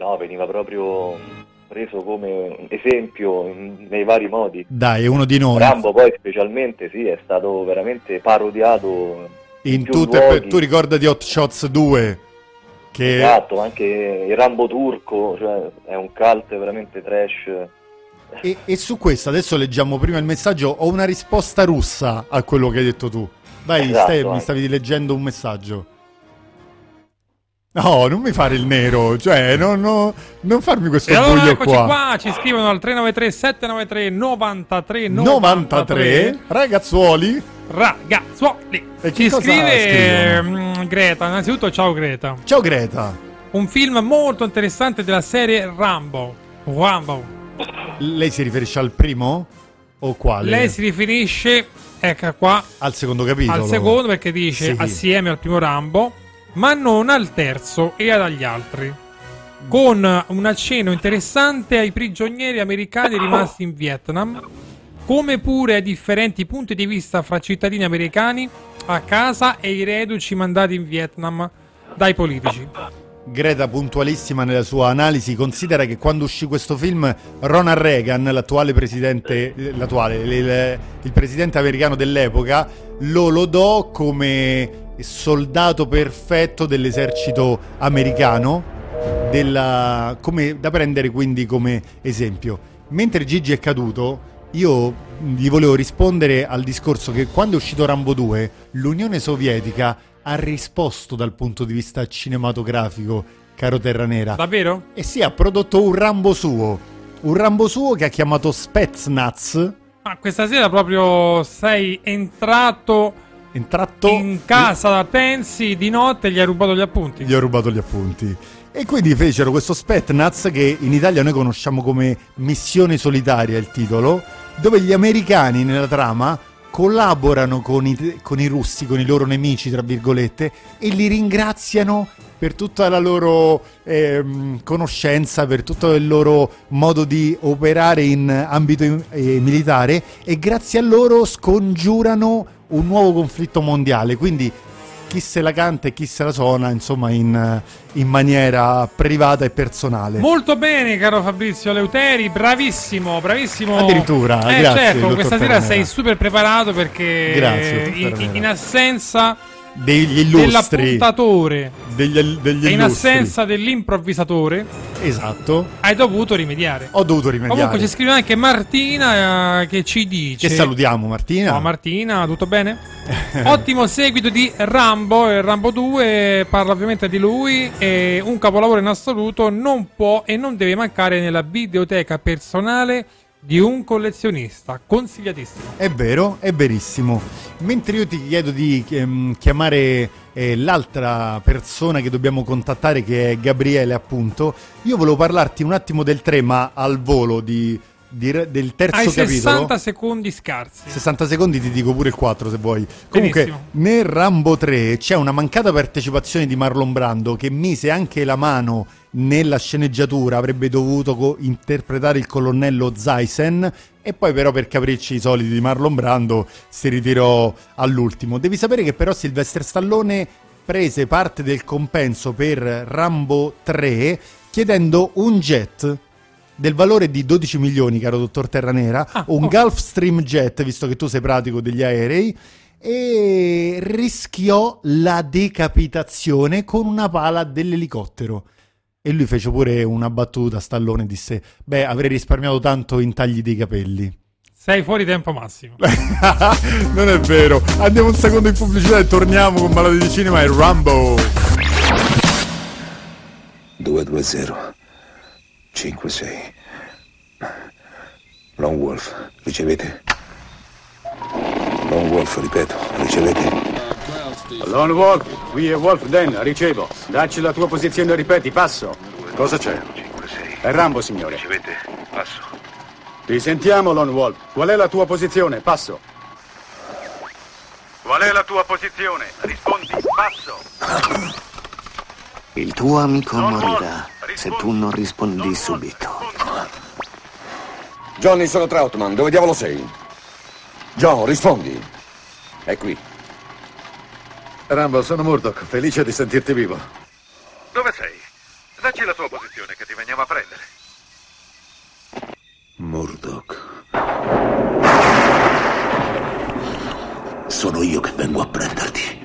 No, veniva proprio preso come esempio in- nei vari modi. Dai, è uno di noi. Rambo poi specialmente sì, è stato veramente parodiato In più tutte, luoghi. tu ricordati Hot Shots 2 che Esatto, anche il Rambo turco, cioè è un cult veramente trash. e, e su questo adesso leggiamo prima il messaggio. Ho una risposta russa a quello che hai detto tu. Vai, Esatto, stai- mi stavi leggendo un messaggio. No, non mi fare il nero, cioè, non, no- non farmi questo E allora qua. qua. ci scrivono al 393 793 93 93 ragazzuoli. ragazzuoli. E che Ci scrive scrivono? mm, Greta, innanzitutto ciao Greta. Ciao Greta. Un film molto interessante della serie Rambo. Rambo. Lei si riferisce al primo o quale? Lei si riferisce, ecco qua, al secondo capitolo. al secondo perché dice Sì. assieme al primo Rambo, ma non al terzo e agli altri. Con un accenno interessante ai prigionieri americani rimasti in Vietnam, come pure ai differenti punti di vista fra cittadini americani a casa e i reduci mandati in Vietnam dai politici. Greta, puntualissima nella sua analisi, considera che quando uscì questo film Ronald Reagan, l'attuale presidente, l'attuale, il, il presidente americano dell'epoca, lo lodò come soldato perfetto dell'esercito americano, della- come- da prendere quindi come esempio. Mentre Gigi è caduto, io gli volevo rispondere al discorso che quando è uscito Rambo 2, l'Unione Sovietica ha risposto dal punto di vista cinematografico, caro Terranera. Davvero? E sì, ha prodotto un Rambo suo. Un Rambo suo che ha chiamato Spetsnaz. Ma questa sera proprio sei entrato Entrato in casa da Tensi di notte e gli hai rubato gli appunti. Gli ho rubato gli appunti. E quindi fecero questo Spetsnaz che in Italia noi conosciamo come Missione Solitaria il titolo, dove gli americani nella trama collaborano con i, con i russi, con i loro nemici, tra virgolette, e li ringraziano per tutta la loro ehm, conoscenza, per tutto il loro modo di operare in ambito eh, militare e grazie a loro scongiurano un nuovo conflitto mondiale. Quindi chi se la canta e chi se la suona, insomma, in, in maniera privata e personale. Molto bene, caro Fabrizio Leuteri, bravissimo, bravissimo. Addirittura, eh, grazie, certo, questa sera sei super preparato perché Grazie, in, in assenza Degli illustri. dell'appuntatore Degli, degli e in assenza dell'improvvisatore Esatto. hai dovuto rimediare. Ho dovuto rimediare. Comunque ci scrive anche Martina eh, che ci dice Che salutiamo, Martina. Ciao Martina, tutto bene? <laughs> Ottimo seguito di Rambo, e Rambo 2 parla ovviamente di lui e un capolavoro in assoluto non può e non deve mancare nella videoteca personale di un collezionista, consigliatissimo. È vero, è verissimo. Mentre io ti chiedo di ehm, chiamare eh, l'altra persona che dobbiamo contattare, che è Gabriele, appunto, io volevo parlarti un attimo del 3, ma al volo di, del terzo Hai capitolo. 60 secondi scarsi. 60 secondi ti dico pure il 4 se vuoi. Comunque, Benissimo. nel Rambo 3 c'è una mancata partecipazione di Marlon Brando che mise anche la mano nella sceneggiatura, avrebbe dovuto co- interpretare il colonnello Zaisen e poi però per capricci soliti di Marlon Brando si ritirò all'ultimo. Devi sapere che però Sylvester Stallone prese parte del compenso per Rambo 3 chiedendo un jet del valore di 12 milioni, caro dottor Terranera, Ah, un oh. Gulfstream Jet, visto che tu sei pratico degli aerei, e rischiò la decapitazione con una pala dell'elicottero. E lui fece pure una battuta, Stallone disse, beh, avrei risparmiato tanto in tagli dei capelli. Sei fuori tempo massimo. <laughs> non è vero. Andiamo un secondo in pubblicità e torniamo con Malati di Cinema e Rambo. 220 56 Lone Wolf, ricevete? Lone Wolf, ripeto, ricevete? Lone Wolf, qui è Wolf Den, ricevo. Dacci la tua posizione, ripeti, passo. Cosa c'è? È Rambo, signore. Ricevete? Passo. Ti sentiamo, Lone Wolf. Qual è la tua posizione? Passo. Qual è la tua posizione? Rispondi, passo. Il tuo amico morirà se tu non rispondi subito. Johnny, sono Troutman. Dove diavolo sei? John, rispondi. È qui. Rambo, sono Murdoch, felice di sentirti vivo. Dove sei? Dacci la tua posizione che ti veniamo a prendere. Murdoch. Sono io che vengo a prenderti.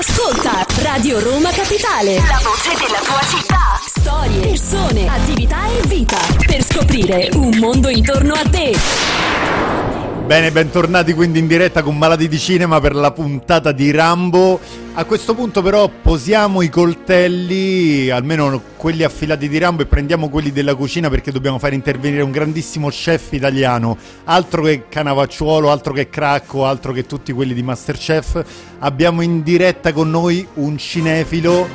Ascolta Radio Roma Capitale. La voce della tua città. Storie, persone, attività e vita. Per scoprire un mondo intorno a te. Bene, bentornati quindi in diretta con Malati di Cinema per la puntata di Rambo. A questo punto però posiamo i coltelli, almeno quelli affilati di Rambo, e prendiamo quelli della cucina perché dobbiamo fare intervenire un grandissimo chef italiano. Altro che Canavacciuolo, altro che Cracco, altro che tutti quelli di Masterchef. Abbiamo in diretta con noi un cinefilo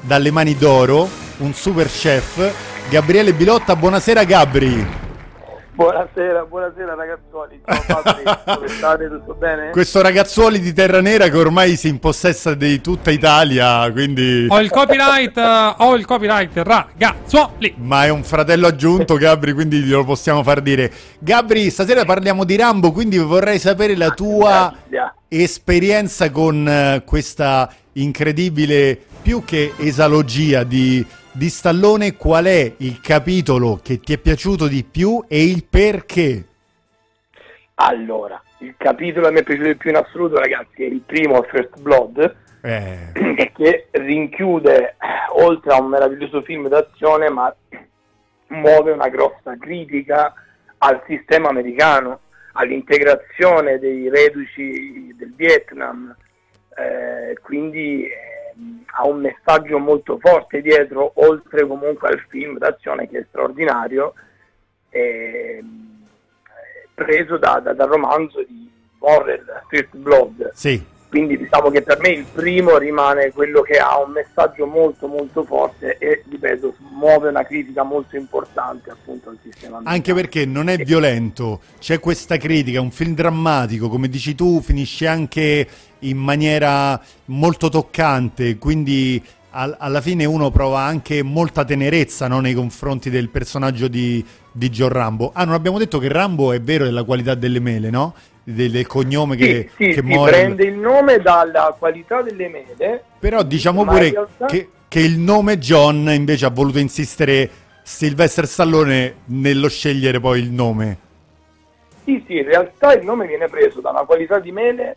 dalle mani d'oro, un super chef, Gabriele Bilotta. Buonasera Gabri. Buonasera, buonasera ragazzuoli, ciao Fabri, <laughs> come state? Tutto bene? Questo ragazzuoli di Terra Nera che ormai si impossessa di tutta Italia, quindi... Ho il copyright, ho il copyright, ragazzuoli. Ma è un fratello aggiunto Gabri, quindi glielo possiamo far dire. Gabri, stasera parliamo di Rambo, quindi vorrei sapere la tua esperienza con eh, questa incredibile, più che esalogia di di Stallone qual è il capitolo che ti è piaciuto di più e il perché? Allora, il capitolo che mi è piaciuto di più in assoluto, ragazzi, è il primo First Blood, eh. <clears throat> che rinchiude, oltre a un meraviglioso film d'azione, ma muove una grossa critica al sistema americano, all'integrazione dei reduci del Vietnam, eh, quindi ha un messaggio molto forte dietro, oltre comunque al film d'azione che è straordinario, eh, preso da, da, dal romanzo di Morrell, First Blood. Sì. Quindi diciamo che per me il primo rimane quello che ha un messaggio molto molto forte e, ripeto, muove una critica molto importante appunto al sistema. Americano. Anche perché non è violento, c'è questa critica, un film drammatico, come dici tu, finisce anche in maniera molto toccante, quindi al, alla fine uno prova anche molta tenerezza no, nei confronti del personaggio di, di John Rambo. Ah, non abbiamo detto che Rambo è vero della qualità delle mele, no? Del, del cognome sì, che, sì, che muore. prende il nome dalla qualità delle mele. Però diciamo pure realtà- che, che il nome John invece ha voluto insistere Sylvester Stallone nello scegliere poi il nome. Sì, sì, in realtà il nome viene preso da una qualità di mele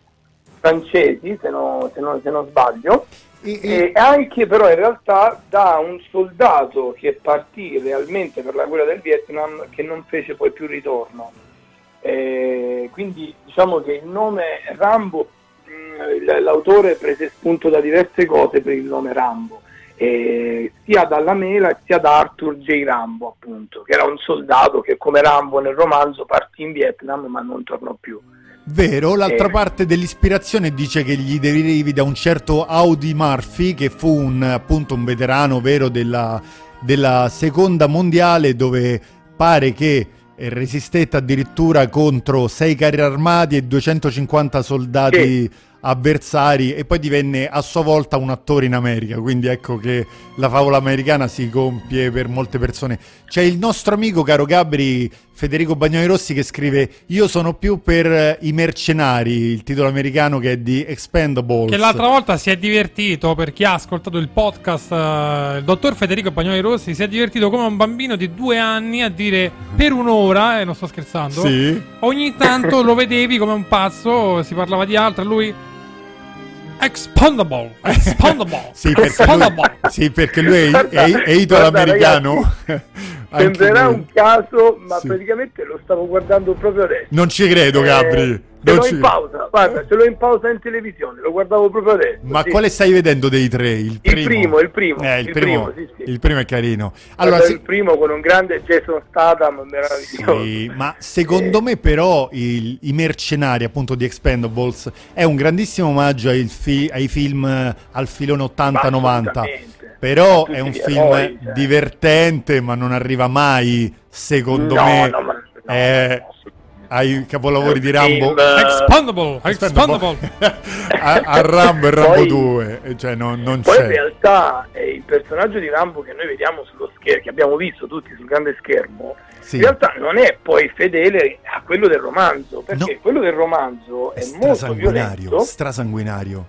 francesi, se, no- se non- se non sbaglio, e anche però in realtà da un soldato che partì realmente per la guerra del Vietnam che non fece poi più ritorno. Eh, quindi diciamo che il nome Rambo, mh, l- l'autore prese spunto da diverse cose per il nome Rambo, eh, sia dalla mela sia da Arthur J. Rambo appunto, che era un soldato che come Rambo nel romanzo partì in Vietnam ma non tornò più. Vero, l'altra Eh. parte dell'ispirazione dice che gli derivi da un certo Audi Murphy, che fu un, appunto un veterano vero della, della seconda mondiale, dove pare che resistette addirittura contro sei carri armati e 250 soldati avversari e poi divenne a sua volta un attore in America, quindi ecco che la favola americana si compie per molte persone. C'è il nostro amico caro Gabri Federico Bagnoli Rossi che scrive Io sono più per eh, i mercenari, il titolo americano che è di Expendables. Che l'altra volta si è divertito, per chi ha ascoltato il podcast, eh, il dottor Federico Bagnoli Rossi si è divertito come un bambino di due anni a dire per un'ora, e non sto scherzando, Sì. ogni tanto lo vedevi come un pazzo, si parlava di altro, e lui... Expandable, expandable, <laughs> Sì, perché expandable. lui, sì, perché lui è, è, è italo-americano. Sembrerà un caso, ma Sì. praticamente lo stavo guardando proprio adesso. Non ci credo, Eh, Gabri. Ce Non l'ho ci- in pausa, guarda, ce l'ho in pausa in televisione, lo guardavo proprio adesso. Ma sì. quale stai vedendo dei tre? Il primo, Il primo, il primo, Eh, il, il primo, primo, sì, il primo è carino. Allora, sì- il primo con un grande Jason Statham meraviglioso. Sì, ma secondo me però i mercenari appunto di Expendables è un grandissimo omaggio ai, fi- ai film eh, al filone 80-90 assolutamente. Però è un film eroi, cioè. divertente ma non arriva mai secondo No, me no, ma- no, eh, ai capolavori di È Rambo film, eh, Expandable, expandable. <laughs> a, a Rambo e Rambo Poi- 2 eh, cioè non, non Poi in c'è realtà eh, il personaggio di Rambo che noi vediamo sullo schermo, che abbiamo visto tutti sul grande schermo, Sì. in realtà non è poi fedele a quello del romanzo, perché No. quello del romanzo è molto strasanguinario violento, strasanguinario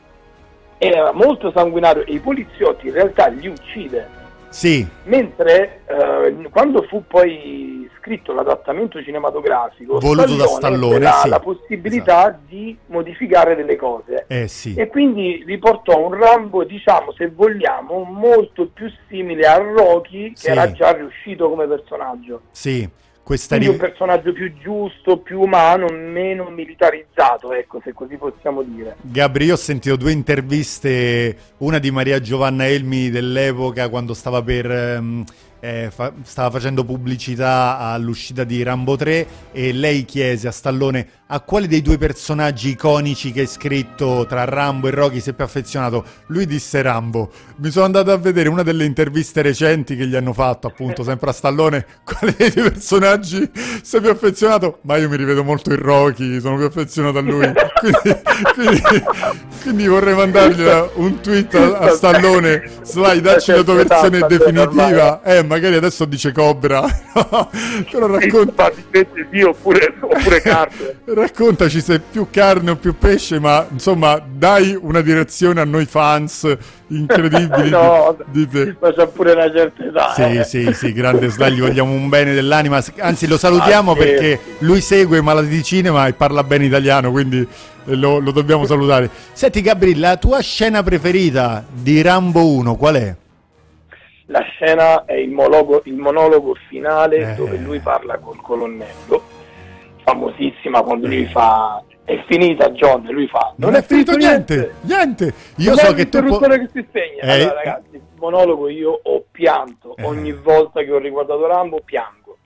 era molto sanguinario e i poliziotti in realtà li uccide. Sì. Mentre eh, quando fu poi scritto l'adattamento cinematografico, Voluto da Stallone, la, sì. la possibilità esatto. di modificare delle cose. Eh, sì. E quindi riportò un Rambo, diciamo, se vogliamo, molto più simile a Rocky, che era già riuscito come personaggio. Sì, questa Quindi un personaggio più giusto, più umano, meno militarizzato, ecco, se così possiamo dire. Gabri, io ho sentito due interviste, una di Maria Giovanna Elmi dell'epoca quando stava per ehm, eh, fa- stava facendo pubblicità all'uscita di Rambo 3 e lei chiese a Stallone a quale dei due personaggi iconici che hai scritto tra Rambo e Rocky sei più affezionato. Lui disse Rambo. Mi sono andato a vedere una delle interviste recenti che gli hanno fatto, appunto, <laughs> sempre a Stallone, <laughs> quale dei due personaggi sei più affezionato? Ma io mi rivedo molto in Rocky, sono più affezionato a lui. <laughs> Quindi, quindi, quindi vorrei mandargli un tweet a, a Stallone, Sly, dacci la tua versione definitiva. Eh, magari adesso dice Cobra. <laughs> Però racconta... Sì, oppure, oppure carne. <laughs> Raccontaci se è più carne o più pesce, ma insomma, dai una direzione a noi fans incredibili <laughs> no, di, di. Ma c'ha pure una certa età. Sì, eh. sì, sì, grande Sly, gli vogliamo un bene dell'anima. Anzi, lo salutiamo Ah, sì. perché lui segue Malati di Cinema e parla bene italiano, quindi eh, lo, lo dobbiamo salutare. Senti, Gabri, la tua scena preferita di Rambo 1 qual è? La scena è il monologo, il monologo finale Eh. dove lui parla col colonnello, famosissima quando lui fa è finita John e lui fa Non, è finito niente, niente. Io non so è che tu... l'interruttore che si spegna. Eh, Allora, ragazzi, il monologo io ho pianto ogni volta che ho riguardato Rambo, piango.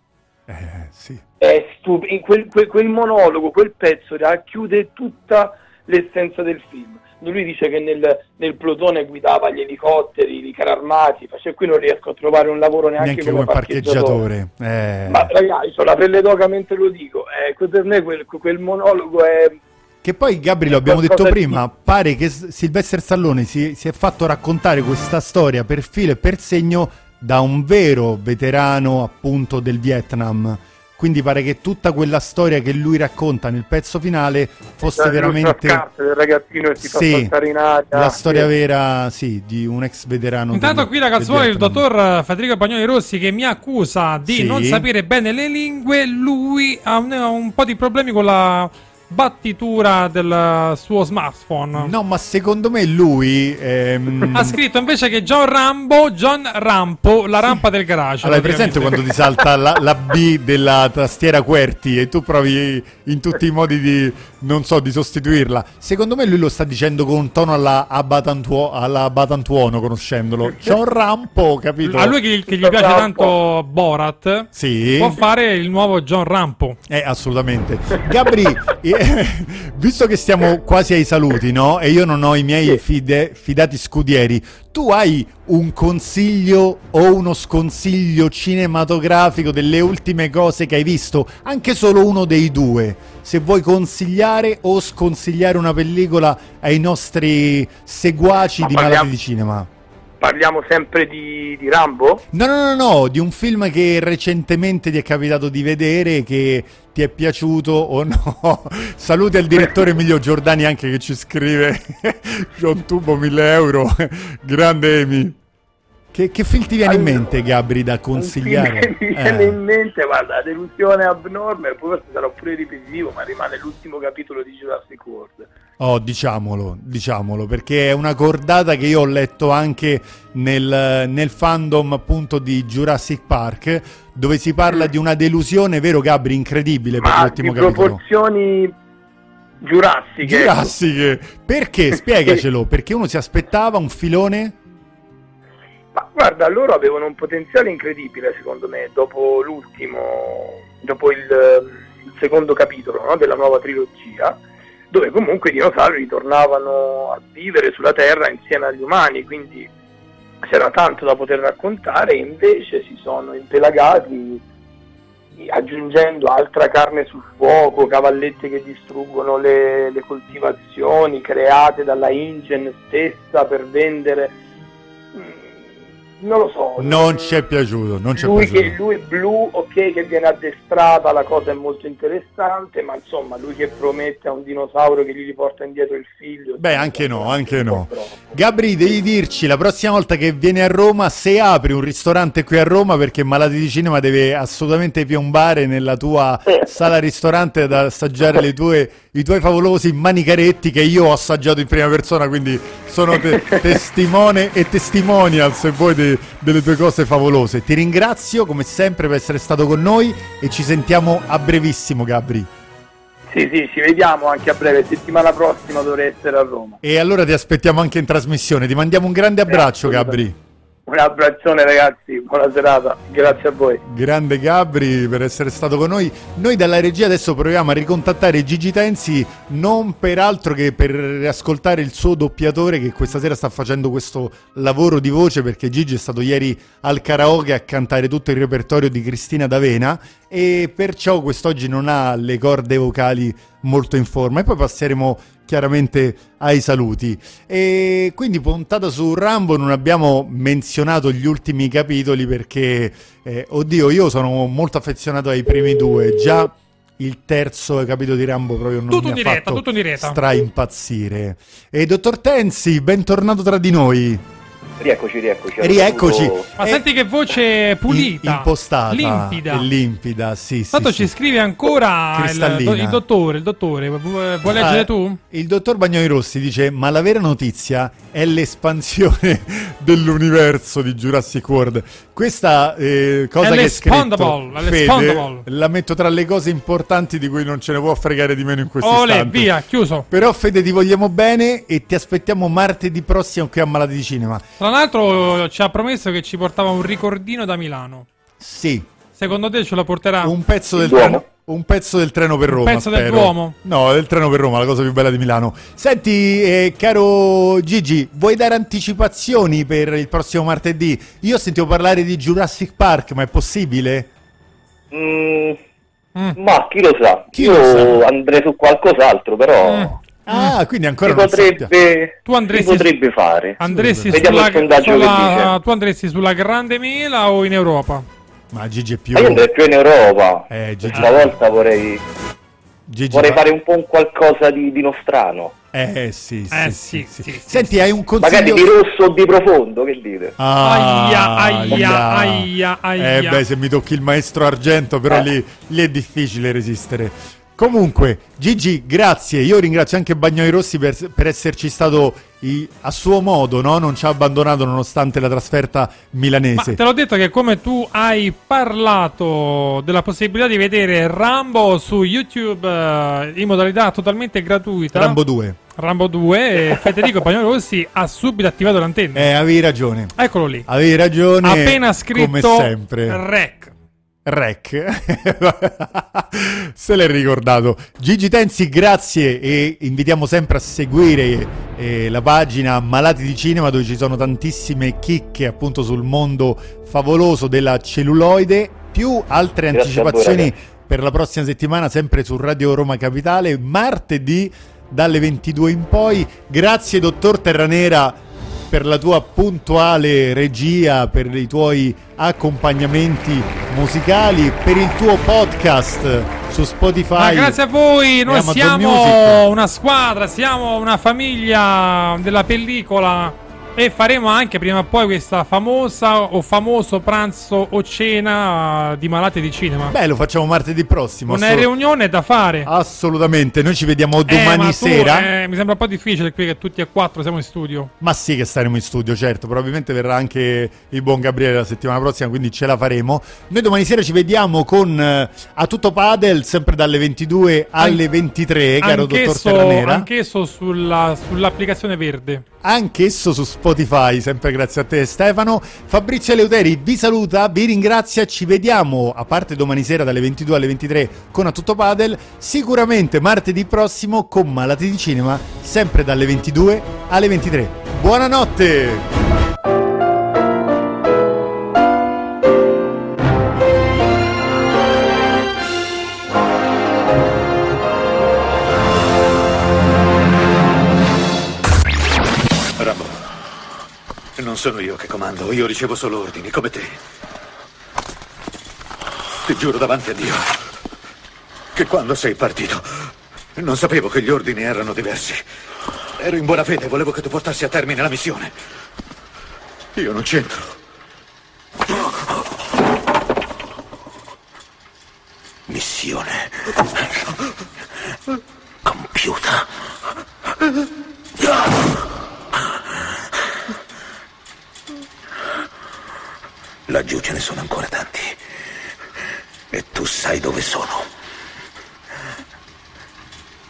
Eh, sì. È stup- in quel, quel- quel monologo, quel pezzo racchiude tutta l'essenza del film. Lui dice che nel, nel plotone guidava gli elicotteri, i carri armati, cioè qui non riesco a trovare un lavoro neanche, Neanche come, come parcheggiatore. Eh. Ma ragazzi, ho la pelle d'oca mentre lo dico. Eh, per me quel, quel monologo è Che poi, Gabri, lo abbiamo detto qualcosa di- prima, pare che Sylvester Stallone si, si è fatto raccontare questa storia per filo e per segno da un vero veterano appunto del Vietnam. Quindi pare che tutta quella storia che lui racconta nel pezzo finale fosse Cioè, veramente del ragazzino che si Sì, fa saltare in aria. la storia Sì. vera, sì, di un ex veterano. Intanto del- qui ragazzuoli il dottor Federico Bagnoli Rossi che mi accusa di Sì. non sapere bene le lingue, lui ha un, ha un po' di problemi con la battitura del suo smartphone. No, ma secondo me lui... ehm, <laughs> Ha scritto invece che John Rambo, John Rampo, la rampa del garage. Allora, hai presente quando ti salta la, la B della tastiera QWERTY e tu provi in tutti i modi di, non so, di sostituirla? Secondo me lui lo sta dicendo con un tono alla, Abatantuo- alla Batantuono, conoscendolo. C'è un rampo, capito? A lui che, che gli piace tanto Borat, Sì. può fare il nuovo John Rampo. Eh, assolutamente. Gabri, eh, <laughs> <laughs> visto che stiamo quasi ai saluti, no? E io non ho i miei fide- fidati scudieri, tu hai un consiglio o uno sconsiglio cinematografico delle ultime cose che hai visto? Anche solo uno dei due. Se vuoi consigliare o sconsigliare una pellicola ai nostri seguaci Ma di parliamo- Malati di Cinema. Parliamo sempre di, di Rambo? No, no, no, no, di un film che recentemente ti è capitato di vedere, che ti è piaciuto o no. <laughs> Saluti al direttore Emilio Giordani anche che ci scrive <laughs> John Tubo 1000 euro, <laughs> grande Emi. Che, che film ti viene in Allora, mente, Gabri, da film consigliare? che mi viene Eh. in mente, guarda, la delusione abnorme, poi forse sarà pure ripetitivo, ma rimane l'ultimo capitolo di Jurassic World. Oh, diciamolo, diciamolo, perché è una cordata che io ho letto anche nel, nel fandom appunto di Jurassic Park, dove si parla di una delusione, vero Gabri, incredibile per Ma di l'ultimo capitolo. proporzioni giurassiche. Giurassiche, perché? <laughs> Spiegacelo, perché uno si aspettava un filone? Ma guarda, loro avevano un potenziale incredibile, secondo me, dopo l'ultimo, dopo il, il secondo capitolo no, della nuova trilogia, dove comunque i dinosauri ritornavano a vivere sulla Terra insieme agli umani, quindi c'era tanto da poter raccontare, invece si sono impelagati aggiungendo altra carne sul fuoco, cavallette che distruggono le, le coltivazioni create dalla Ingen stessa per vendere. Non lo so. Non ci è piaciuto, non ci è Lui, piaciuto. che, lui blu, ok, che viene addestrata, la cosa è molto interessante, ma insomma, lui che promette a un dinosauro che gli riporta indietro il figlio. Beh, anche no, anche no. Gabri, devi dirci la prossima volta che vieni a Roma se apri un ristorante qui a Roma perché Malati di Cinema deve assolutamente piombare nella tua sala ristorante ad assaggiare le tue, i tuoi favolosi manicaretti che io ho assaggiato in prima persona, quindi sono te- <laughs> testimone e testimonial se vuoi de- delle tue cose favolose. Ti ringrazio come sempre per essere stato con noi e ci sentiamo a brevissimo, Gabri. Sì, sì, ci vediamo anche a breve. Settimana prossima dovrei essere a Roma. E allora ti aspettiamo anche in trasmissione. Ti mandiamo un grande abbraccio, Gabri. Un abbraccione ragazzi, buona serata, grazie a voi. Grande Gabri per essere stato con noi. Noi dalla regia adesso proviamo a ricontattare Gigi Tensi, non per altro che per riascoltare il suo doppiatore che questa sera sta facendo questo lavoro di voce perché Gigi è stato ieri al karaoke a cantare tutto il repertorio di Cristina D'Avena e perciò quest'oggi non ha le corde vocali molto in forma e poi passeremo chiaramente ai saluti. E quindi puntata su Rambo non abbiamo menzionato gli ultimi capitoli perché, eh, oddio, io sono molto affezionato ai primi due, già il terzo capitolo di Rambo proprio non Tutto mi in diretta, fatto tutto in diretta. stra impazzire. E dottor Tensi, bentornato tra di noi. Rieccoci, rieccoci. Rieccoci. Saluto- Ma Eh, senti che voce pulita, impostata, limpida. limpida, sì, sì. Tanto sì. ci scrive ancora il, il dottore, il dottore. Vu- Vuoi Ah, leggere tu? Il dottor Bagnoli Rossi dice: Ma la vera notizia è l'espansione <laughs> dell'universo di Jurassic World. Questa eh, cosa È che è scritto Fede, la metto tra le cose importanti di cui non ce ne può fregare di meno in questo Ole, istante. via, chiuso. Però Fede ti vogliamo bene e ti aspettiamo martedì prossimo qui a Malati di Cinema. Tra l'altro ci ha promesso che ci portava un ricordino da Milano. Sì, Secondo te ce lo porterà? un pezzo del Duomo? Un pezzo del treno per Roma. pezzo del spero. Duomo? No, del treno per Roma, la cosa più bella di Milano. Senti, eh, caro Gigi, vuoi dare anticipazioni per il prossimo martedì? Io sentivo parlare di Jurassic Park, ma è possibile? Mm, Mm. Ma chi lo sa? Chi Io lo sa? andrei su qualcos'altro, però Mm. Ah, quindi ancora si non potrebbe, Tu andresti si potrebbe fare. Andresti Vediamo sulla, il sondaggio che sulla- dice. tu andresti sulla Grande Mela o in Europa? Ma Gigi è più... Ma io andrei più in Europa. Eh, Gigi- Stavolta vorrei, Gigi vorrei fa- fare un po' un qualcosa di, di nostrano. Eh, sì, sì, Eh, sì, sì, sì. sì, sì, Senti, hai un consiglio... Magari di rosso o di profondo, che dite? Ah, Aia, aia, aia, aia. Eh beh, se mi tocchi il maestro argento, però Eh. lì, lì è difficile resistere. Comunque, Gigi, grazie. Io ringrazio anche Bagnoli Rossi per, per esserci stato i- a suo modo, no? Non ci ha abbandonato nonostante la trasferta Ma milanese. te l'ho detto che come tu hai parlato della possibilità di vedere Rambo su YouTube eh, in modalità totalmente gratuita, Rambo 2. Rambo 2, e Federico Pagnolo Rossi ha subito attivato l'antenna. Eh, avevi ragione. Eccolo lì. Avevi ragione. Appena scritto Come sempre. Rec. Rec. <laughs> Se l'è ricordato. Gigi Tenzi, grazie e invitiamo sempre a seguire eh, la pagina Malati di Cinema dove ci sono tantissime chicche appunto sul mondo favoloso della celluloide, più altre Grazie voi, anticipazioni ragazzi. per la prossima settimana sempre su Radio Roma Capitale, martedì dalle 22 in poi. Grazie dottor Terranera per la tua puntuale regia, per i tuoi accompagnamenti musicali, per il tuo podcast su Spotify. Ma grazie a voi, noi siamo Music. una squadra, siamo una famiglia della pellicola e faremo anche prima o poi questa famosa o famoso pranzo o cena di malati di cinema. Beh, lo facciamo martedì prossimo. Una assolut- riunione da fare. Assolutamente, noi ci vediamo Eh, domani ma tu, sera. eh, mi sembra un po' difficile qui che tutti e quattro siamo in studio. Ma sì che staremo in studio, certo, probabilmente verrà anche il buon Gabriele la settimana prossima, quindi ce la faremo. Noi domani sera ci vediamo con eh, A Tutto Padel, sempre dalle 22 alle 23, caro dottor Anch'esso, Terranera. anch'esso sulla- sull'applicazione verde. Anch'esso su Spotify, sempre grazie a te Stefano. Fabrizio Eleuteri vi saluta, vi ringrazia, ci vediamo a parte domani sera dalle 22 alle 23 con A Tutto Padel, sicuramente martedì prossimo con Malati di Cinema, sempre dalle 22 alle 23. Buonanotte! Non sono io che comando, io ricevo solo ordini, come te. Ti giuro davanti a Dio che quando sei partito non sapevo che gli ordini erano diversi. Ero in buona fede, volevo che tu portassi a termine la missione. Io non c'entro. Missione compiuta. Laggiù ce ne sono ancora tanti. E tu sai dove sono.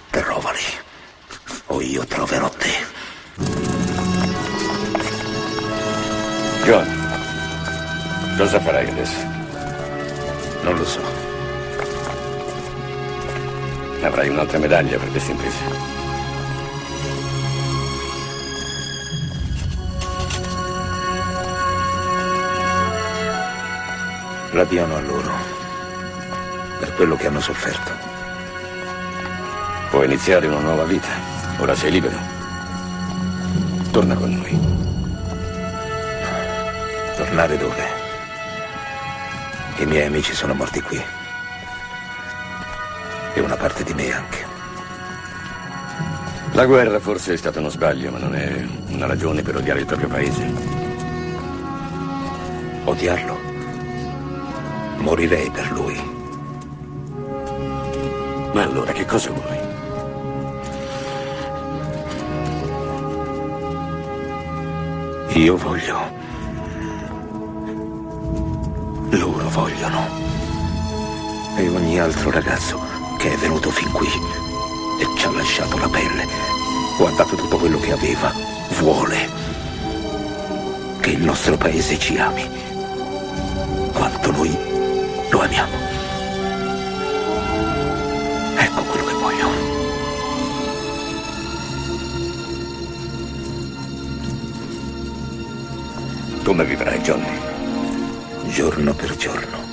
Trovali. O io troverò te. John, cosa farai adesso? Non lo so. Avrai un'altra medaglia per questa impresa. La diano a loro. Per quello che hanno sofferto. Puoi iniziare una nuova vita. Ora sei libero. Torna con noi. Tornare dove? I miei amici sono morti qui. E una parte di me anche. La guerra forse è stato uno sbaglio, ma non è una ragione per odiare il proprio paese. Odiarlo? Morirei per lui. Ma allora che cosa vuoi? Io voglio. Loro vogliono. E ogni altro ragazzo che è venuto fin qui e ci ha lasciato la pelle, o ha dato tutto quello che aveva, vuole che il nostro paese ci ami quanto noi amiamo. Ecco quello che voglio. Come vivrai, Johnny? Giorno per giorno.